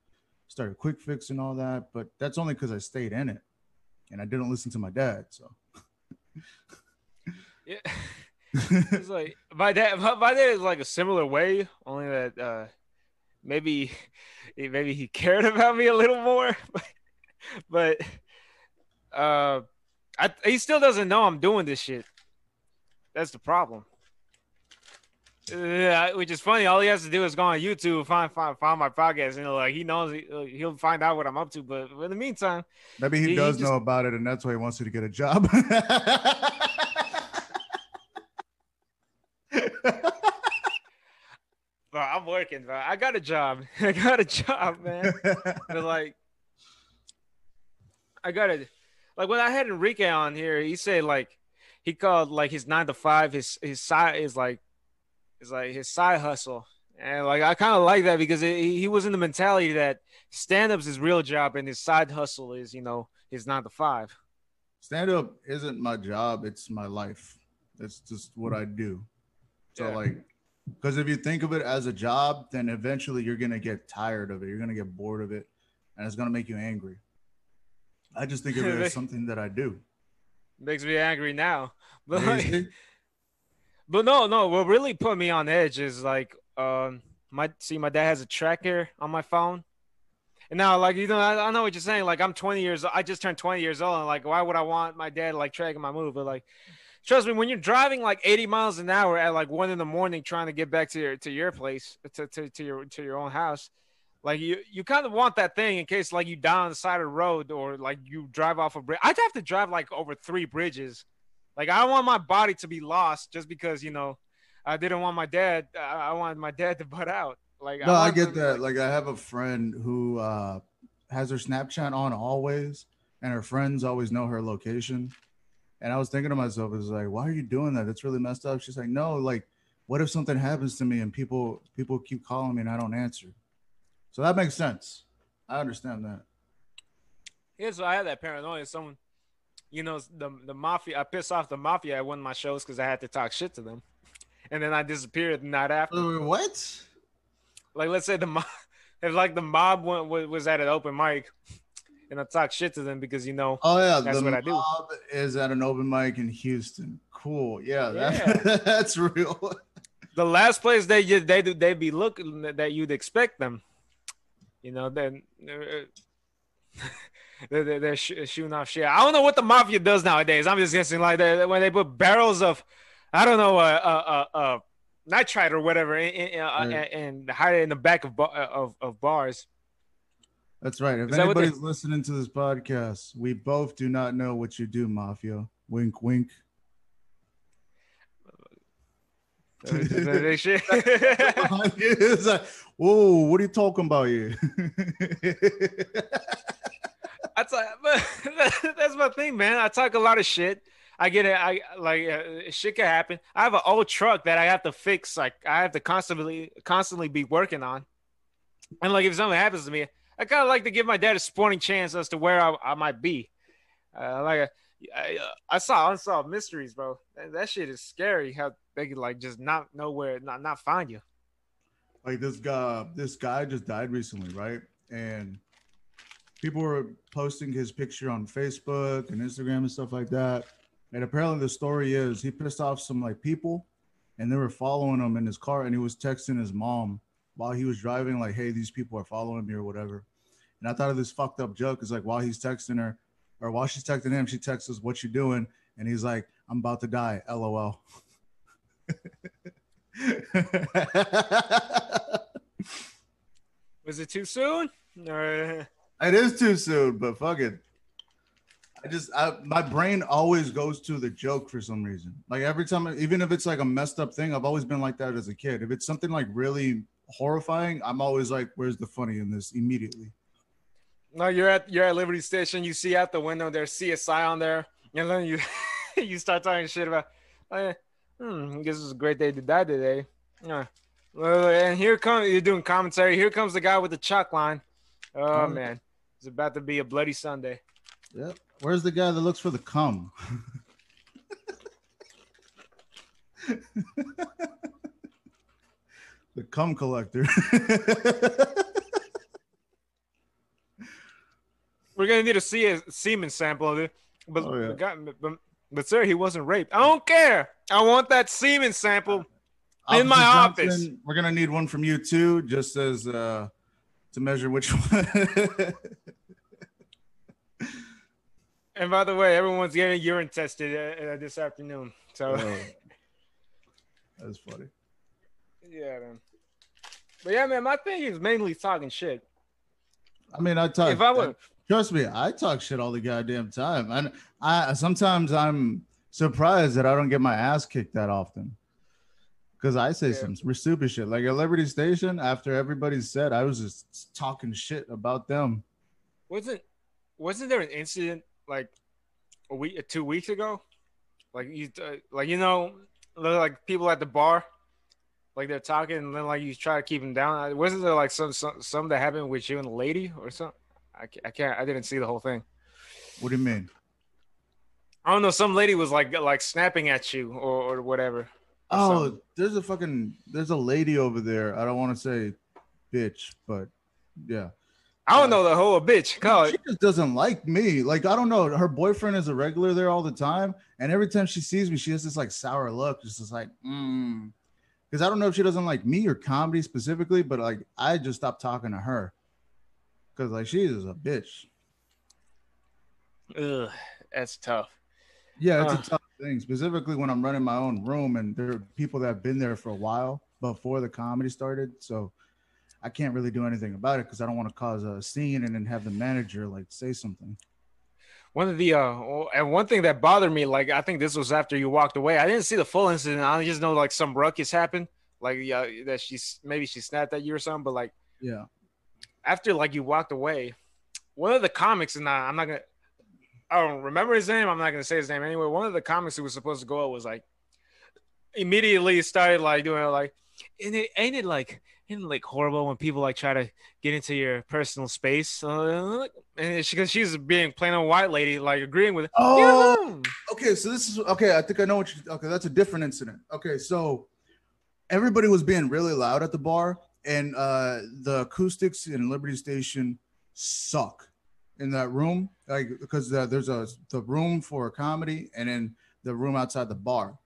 started Quick Fix and all that. But that's only because I stayed in it and I didn't listen to my dad. So Yeah. it's like my dad my, dad is like a similar way, only that uh maybe maybe he cared about me a little more. But, but uh I he still doesn't know I'm doing this shit. That's the problem. Yeah, which is funny. All he has to do is go on YouTube, find find, find my podcast, and like he knows he, he'll find out what I'm up to. But in the meantime, maybe he, He- he does just- know about it and that's why he wants you to get a job. bro, I'm working, bro. I got a job. I got a job, man. But like, I got it. like when I had Enrique on here, he said like he called like his nine to five his his side is like is like his side hustle, and like I kind of like that because it, he he was in the mentality that stand up's his real job and his side hustle is you know his nine to five. stand up isn't my job it's my life. It's just what i do. So Yeah. like because if you think of it as a job then eventually you're gonna get tired of it. You're gonna get bored of it and it's gonna make you angry. I just think of it as something that i do. Makes me angry now, but like? But no, no. What really put me on edge is like, um, my see, my dad has a tracker on my phone, and now, like, you know, I, I know what you're saying. Like, I'm 20 years. old. I just turned 20 years old, and like, why would I want my dad like tracking my move? But like, trust me, when you're driving like 80 miles an hour at like one in the morning, trying to get back to your to your place, to to, to your to your own house. Like you, you kind of want that thing in case like you die on the side of the road or like you drive off a bridge. I'd have to drive like over three bridges like I don't want my body to be lost just because you know I didn't want my dad. I, I wanted my dad to butt out. Like no i want get that like i have a friend who uh has her snapchat on always and her friends always know her location and i was thinking to myself is like why are you doing that that's really messed up she's like no like what if something happens to me and people people keep calling me and i don't answer so that makes sense i understand that Yeah, so I had that paranoia. Someone, you know, the the mafia. I pissed off the mafia at one of my shows because I had to talk shit to them, and then I disappeared the night after. Uh, what Like, let's say the mob, if like the mob went, was at an open mic, and I talked shit to them because you know oh yeah That's the what I do. mob is at an open mic in houston cool yeah, that- Yeah. that's real the last place they they do they be looking that you'd expect them. You know, then uh, they're, they're, they're sh- shooting off shit. I don't know what the mafia does nowadays. I'm just guessing like that when they put barrels of, I don't know, uh, uh, uh, uh nitrite or whatever, in, in, uh, and, and hide it in the back of ba- of of bars. That's right. If that they- anybody's listening to this podcast, we both do not know what you do, Mafia. Wink, wink. Uh, shit. it's like, whoa, what are you talking about here? A, but that's my thing, man. I talk a lot of shit. I get it. I like uh, shit can happen. I have an old truck that I have to fix. Like I have to constantly, constantly be working on. And like if something happens to me, I kind of like to give my dad a sporting chance as to where I, I might be. Uh, like I, I saw unsolved mysteries, bro. That, that shit is scary. How they could like just not know where, not not find you. like this guy this guy just died recently right and people were posting his picture on facebook and instagram and stuff like that. And apparently the story is he pissed off some like people and they were following him in his car and he was texting his mom while he was driving like hey these people are following me or whatever. And i thought of this fucked up joke. Is like while he's texting her or while she's texting him she texts us what you doing? And he's like i'm about to die lol. Was it too soon? Or It is too soon, but fuck it. I just I, my brain always goes to the joke for some reason. Like every time, even if it's like a messed up thing, I've always been like that as a kid. If it's something like really horrifying, I'm always like, "Where's the funny in this?" Immediately. no, you're at you're at Liberty Station. You see out the window there's CSI on there, and then you you start talking shit about. Oh, yeah, hmm, I guess it's a great day to die today. Yeah. And here comes you're doing commentary. Here comes the guy with the chalk line. Oh Mm. man, it's about to be a bloody Sunday. Yep. Where's the guy that looks for the cum? the cum collector. We're gonna need to see a semen sample of it. But, Oh, yeah. but, but, but sir, he wasn't raped. I don't care. I want that semen sample. In my Officer office. We're gonna need one from you too, just as uh to measure which one. And by the way, everyone's getting urine tested uh, uh, this afternoon. So Oh, that's funny. yeah, man. But yeah, man, my thing is mainly talking shit. I mean, I talk. if I would, trust me, I talk shit all the goddamn time, and I sometimes I'm surprised that I don't get my ass kicked that often. Because I say Yeah. some stupid shit. Like at Liberty Station, after everybody said, I was just talking shit about them. wasn't wasn't there an incident like a week, two weeks ago? Like you, uh, like you know, like people at the bar, like they're talking, and then like you try to keep them down. Wasn't there like some some, some that happened with you and the lady or something? I, ca- I can't. I didn't see the whole thing. What do you mean? I don't know. Some lady was like like snapping at you or, or whatever. Oh, something. there's a fucking there's a lady over there. I don't want to say bitch, but yeah. I don't know the whole bitch. Call She it. just doesn't like me. Like I don't know. Her boyfriend is a regular there all the time, and every time she sees me, she has this like sour look, just is like, mm. Because I don't know if she doesn't like me or comedy specifically, but like I just stopped talking to her because like she is a bitch. Ugh, that's tough. Yeah, it's Uh. a tough thing, specifically when I'm running my own room and there are people that have been there for a while before the comedy started. So I can't really do anything about it because I don't want to cause a scene and then have the manager like say something. One of the uh, and one thing that bothered me, like I think this was after you walked away. I didn't see the full incident. I just know like some ruckus happened, like yeah, that she's maybe she snapped at you or something. But like Yeah. after like you walked away, one of the comics, and I, I'm not gonna, I don't remember his name. I'm not gonna say his name anyway. One of the comics who was supposed to go out was like immediately started like doing like, and it ain't it like it like horrible when people like try to get into your personal space, uh, and because she's being plain old white lady like agreeing with it. Oh, okay. So this is okay. I think I know what you. Okay, that's a different incident. Okay, so everybody was being really loud at the bar, and uh the acoustics in Liberty Station suck in that room. Like because the, there's a the room for a comedy, and then the room outside the bar.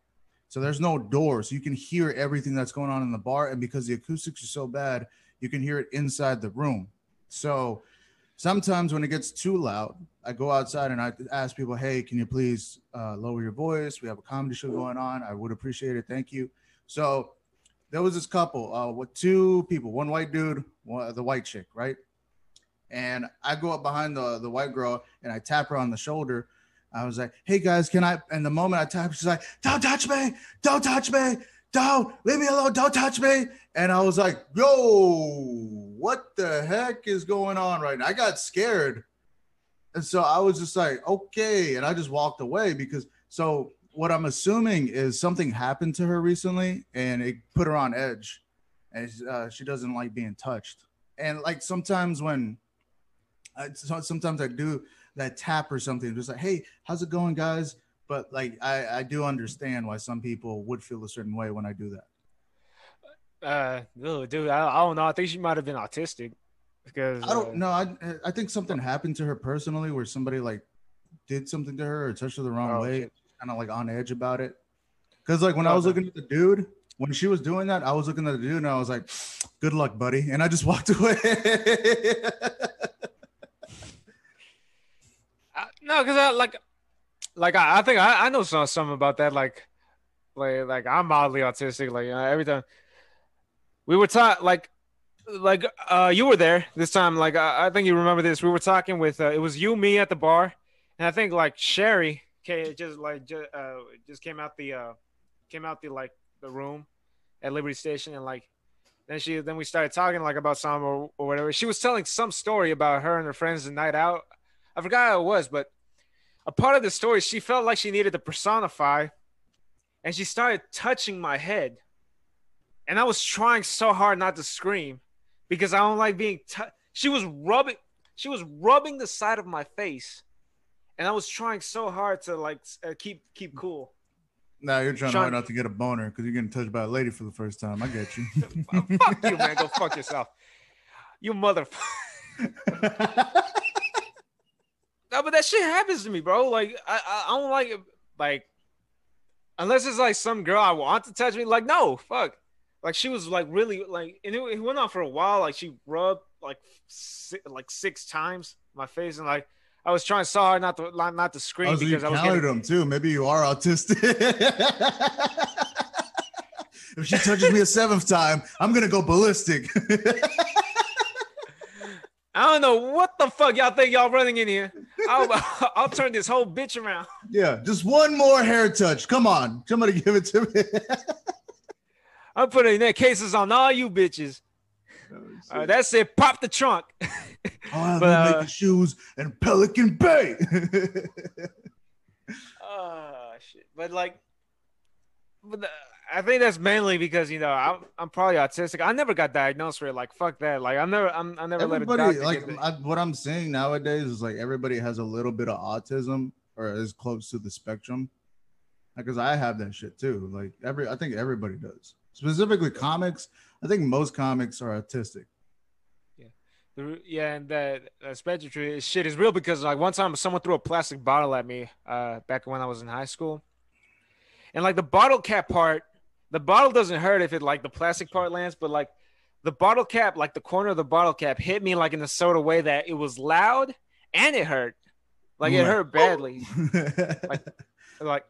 So there's no doors. you can hear everything that's going on in the bar, and because the acoustics are so bad, you can hear it inside the room. So sometimes when it gets too loud, I go outside and I ask people, "Hey, can you please uh, lower your voice? We have a comedy show going on. I would appreciate it. Thank you." So there was this couple uh, with two people, one white dude, one, the white chick, right? And I go up behind the the white girl and I tap her on the shoulder. I was like, "Hey guys, can I?" And the moment I tap, she's like, "Don't touch me! Don't touch me! Don't leave me alone! Don't touch me!" And I was like, "Yo, what the heck is going on right now?" I got scared. And so I was just like, okay. And I just walked away because so what I'm assuming is something happened to her recently and it put her on edge. And uh, she doesn't like being touched. And like sometimes when I, sometimes I do, that tap or something, just like, hey, how's it going, guys? But like, I I do understand why some people would feel a certain way when I do that. Uh, dude, I, I don't know. I think she might have been autistic because I don't uh, know. I I think something happened to her personally, where somebody like did something to her or touched her the wrong Oh, way, kind of like on edge about it. Because like when I was looking at the dude, when she was doing that, I was looking at the dude and I was like, "Good luck, buddy," and I just walked away. I, no, because I like, like I, I think I, I know some something about that. Like, like, like I'm mildly autistic. Like you know, every time we were taught, like, like uh, you were there this time. Like I, I think you remember this. We were talking with uh, it was you, me at the bar, and I think like Sherry came, just like just, uh, just came out the uh, came out the like the room at Liberty Station, and like then she then we started talking like about some or, or whatever. She was telling some story about her and her friends the night out. I forgot how it was, but a part of the story, she felt like she needed to personify, and she started touching my head, and I was trying so hard not to scream because I don't like being. T- she was rubbing, she was rubbing the side of my face, and I was trying so hard to like uh, keep keep cool. now you're trying Sean- hard not to get a boner because you're getting touched by a lady for the first time. I get you. fuck you, man. Go fuck yourself. You motherfucker. No, but that shit happens to me, bro. Like I, I, I don't like it. Like unless it's like some girl I want to touch me. Like no, fuck. Like she was like really like, and it, it went on for a while. Like she rubbed like si- like six times my face, and like I was trying so hard not to not, not to scream Oh, so you because I was getting. them too. Maybe you are autistic. if she touches me a seventh time, I'm gonna go ballistic. I don't know what the fuck y'all think y'all running in here. I'll, I'll turn this whole bitch around. yeah, just one more hair touch. Come on, somebody give it to me. I'm putting their cases on all you bitches. All right, uh, that's it. Pop the trunk. I'll have But, uh, making shoes and Pelican Bay. Oh shit! But like, but the, I think that's mainly because you know I'm I'm probably autistic. I never got diagnosed with it. Like fuck that. Like I never I'm I never let a everybody, like I, what I'm seeing nowadays is like everybody has a little bit of autism or is close to the spectrum. Because I have that shit too. Like every, I think everybody does. Specifically comics. I think most comics are autistic. Yeah, the- yeah, and that uh, spectrum shit is real because like one time someone threw a plastic bottle at me uh back when I was in high school, and like the bottle cap part, the bottle doesn't hurt if it like the plastic part lands, but like the bottle cap, like the corner of the bottle cap, hit me like in a sort of way that it was loud and it hurt, like it hurt badly. like like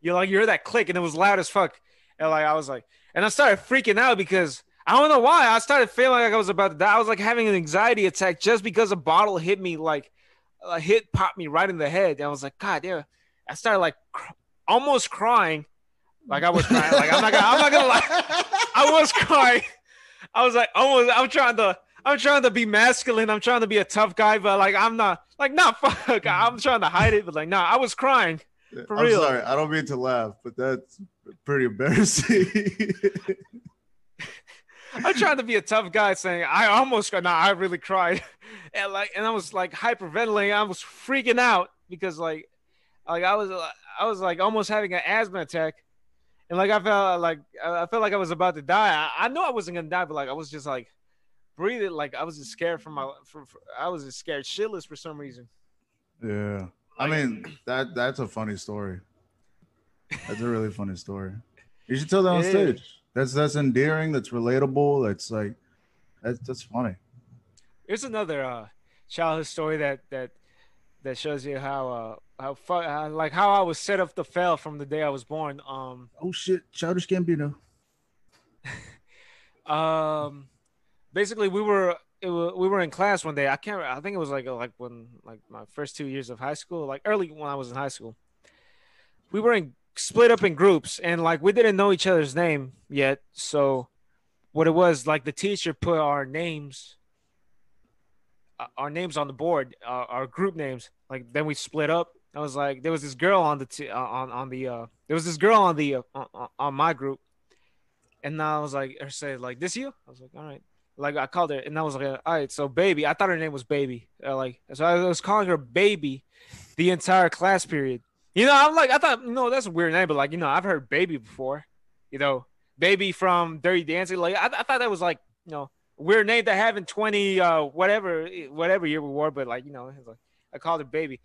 you like you hear that click and it was loud as fuck. And like I was like, and I started freaking out because I don't know why. I started feeling like I was about to die. I was like having an anxiety attack just because a bottle hit me like a hit popped me right in the head. And I was like, God damn. I started like cr- almost crying. Like I was crying. Like I'm not gonna I'm not gonna lie. I was crying. I was like almost I'm trying to I'm trying to be masculine. I'm trying to be a tough guy, but like I'm not like nah fuck. Mm-hmm. I'm trying to hide it, but like nah, I was crying. For I'm real. sorry, I don't mean to laugh, but that's pretty embarrassing. I'm trying to be a tough guy, saying I almost nah, I really cried, and like, and I was like hyperventilating. I was freaking out because like, like I was, I was like almost having an asthma attack, and like I felt like I felt like I was about to die. I, I knew I wasn't gonna die, but like I was just like breathing, like I was just scared for my, for, for I was just scared shitless for some reason. yeah. I mean, that that's a funny story. That's a really funny story. You should tell that on stage. That's that's endearing, that's relatable, that's like that's that's funny. Here's another uh, childhood story that that that shows you how uh how, how like how I was set up to fail from the day I was born. Um. Oh shit, Childish Gambino. um basically we were it wa- we were in class one day i can't i think it was like like when like my first two years of high school like early when i was in high school we were in split up in groups and like we didn't know each other's name yet so what it was like the teacher put our names uh, our names on the board uh, our group names like then we split up i was like there was this girl on the t- uh, on on the uh there was this girl on the uh, on, on- my group and I was like, her said, like, this you? I was like, all right. like I called her, and I was like, all right, so baby. I thought her name was baby. Uh, like so, I was calling her baby the entire class period. You know, I'm like, I thought, know, that's a weird name, but like, you know, I've heard baby before. You know, baby from Dirty Dancing. Like, I, I thought that was like, you know, weird name to have in 20 uh whatever whatever year we were, but like, you know, like I called her baby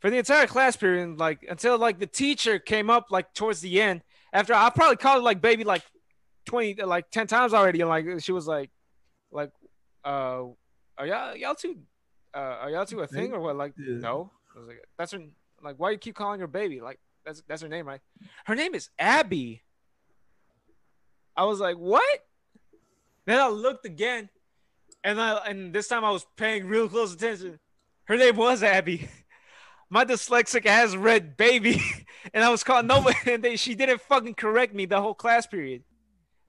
for the entire class period, like until like the teacher came up like towards the end. After I probably called her like baby like twenty like ten times already, and like she was like, like, uh, are y'all y'all two, uh, are y'all two a thing or what? Like, yeah. no. I was like, that's her. Like, why you keep calling her baby? Like, that's that's her name, right? Her name is Abby. I was like, what? Then I looked again, and I and this time I was paying real close attention. Her name was Abby. My dyslexic has read baby, and I was calling no, and they, she didn't fucking correct me the whole class period.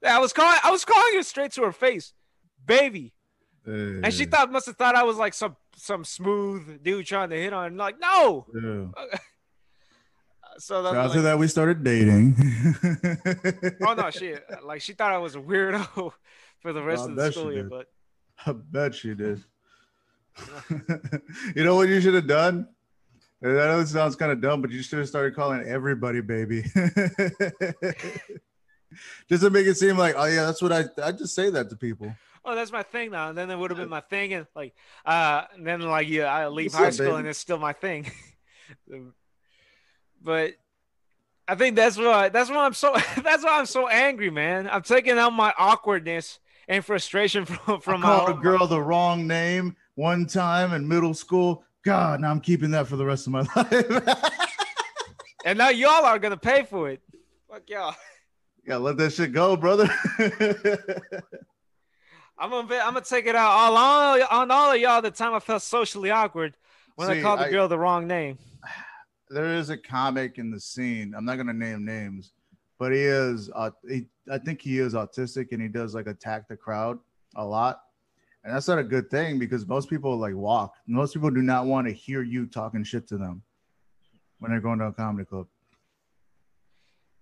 I was calling, I was calling her straight to her face, baby, and she thought must have thought I was like some some smooth dude trying to hit on. Her. Like, no. Yeah. so that, after like, that, we started dating. oh no, she like she thought I was a weirdo for the rest of the school year, but I bet she did. you know what you should have done? I know this sounds kind of dumb, but you should have started calling everybody baby. just to make it seem like, oh yeah, that's what I I just say that to people. Oh, that's my thing now. And then it would have been my thing, and like, uh, and then like, yeah, I leave high school, baby? and it's still my thing. but I think that's why that's why I'm so that's why I'm so angry, man. I'm taking out my awkwardness and frustration from from I called my, a girl the wrong name one time in middle school. God, now I'm keeping that for the rest of my life. and now y'all are gonna pay for it. Fuck y'all. Yeah, let that shit go, brother. I'm gonna I'm gonna take it out all on, on all of y'all the time I felt socially awkward when See, I called the I, girl the wrong name. There is a comic in the scene. I'm not gonna name names, but he is. Uh, he, I think he is autistic, and he does like attack the crowd a lot and that's not a good thing because most people like walk. Most people do not want to hear you talking shit to them when they're going to a comedy club.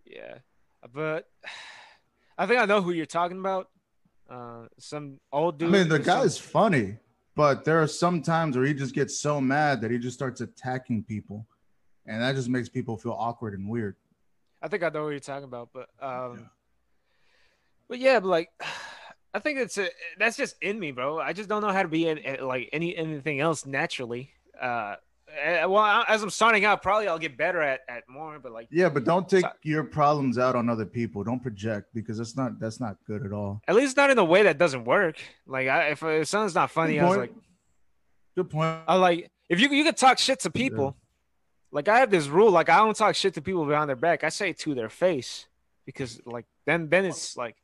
Yeah, but I think I know who you're talking about. Uh, some old dude. I mean, the guy's some... funny, but there are some times where he just gets so mad that he just starts attacking people, and that just makes people feel awkward and weird. I think I know what you're talking about, but um, yeah. but yeah, but like I think it's a, that's just in me, bro. I just don't know how to be in, like any anything else naturally. Uh, eh, well, as I'm starting out, probably I'll get better at, at more. But like, yeah, but don't take so, your problems out on other people. Don't project because that's not that's not good at all. At least not in a way that doesn't work. Like, I, if, if something's not funny, I was like, good point. I like if you you could talk shit to people. Yeah. Like I have this rule, like I don't talk shit to people behind their back. I say it to their face because like then then it's like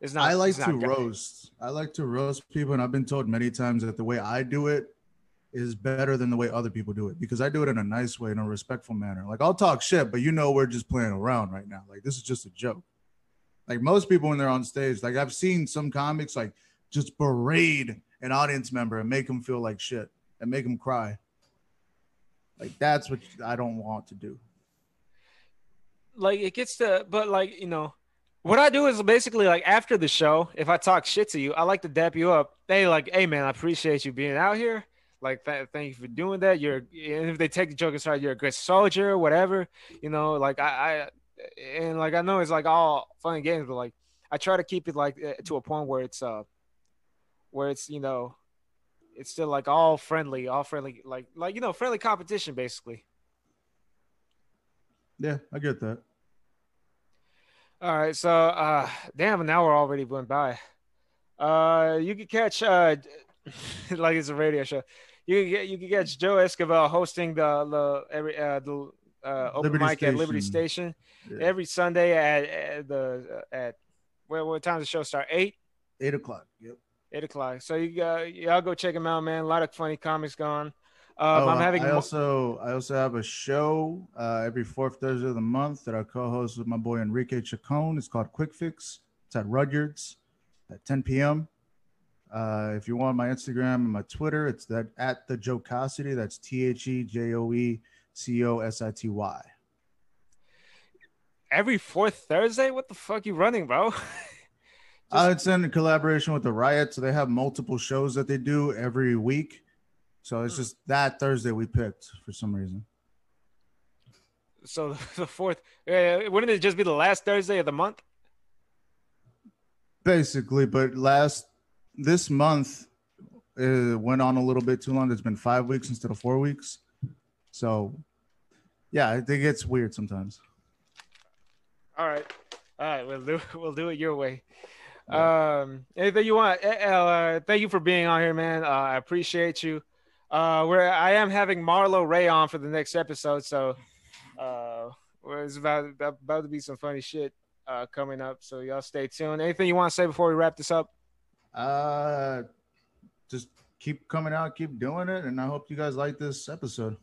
it's not. I like to roast. I like to roast people, and I've been told many times that the way I do it is better than the way other people do it because I do it in a nice way, in a respectful manner. Like I'll talk shit, but you know we're just playing around right now. Like this is just a joke. Like most people when they're on stage, like I've seen some comics like just berate an audience member and make them feel like shit and make them cry. Like that's what I don't want to do. Like it gets to, but like you know, what I do is basically like after the show, if I talk shit to you, I like to dap you up. They like, hey man, I appreciate you being out here. Like, th- thank you for doing that. You're, and if they take the joke aside, you're a good soldier, whatever. You know, like I, I, and like I know it's like all fun games, but like I try to keep it like eh, to a point where it's uh, where it's you know, it's still like all friendly, all friendly, like like you know, friendly competition basically. Yeah, I get that. All right, so uh, damn, an hour already went by. Uh, you can catch uh, like it's a radio show. You can get you can catch Joe Escobar hosting the the every uh, the uh, open Liberty mic Station. at Liberty Station yeah. every Sunday at, at the at where what time does the show start? Eight. Eight o'clock. Yep. Eight o'clock. So you uh, y'all go check him out, man. A lot of funny comics going. Um, oh, I'm having. I also I also have a show uh, every fourth Thursday of the month that I co-host with my boy Enrique Chacon. It's called Quick Fix. It's at Rudyard's at 10 p.m. Uh, if you want my Instagram and my Twitter, it's that at the Joecosity. That's T H E J O E C O S I T Y. Every fourth Thursday? What the fuck you running, bro? Uh, it's in collaboration with the Riot, so they have multiple shows that they do every week. So it's Hmm. just that Thursday we picked for some reason. So the fourth, uh, wouldn't it just be the last Thursday of the month? Basically, but last this month it went on a little bit too long. It's been five weeks instead of four weeks. So, yeah, it it's weird sometimes. All right, all right, we'll do we'll do it your way. Um, anything you want? Eh, Uh, thank you for being on here, man. Uh, I appreciate you. Uh, where I am having Marlo Ray on for the next episode, so uh, it's about about to be some funny shit uh coming up. So y'all stay tuned. Anything you want to say before we wrap this up? Uh, just keep coming out, keep doing it, and I hope you guys like this episode.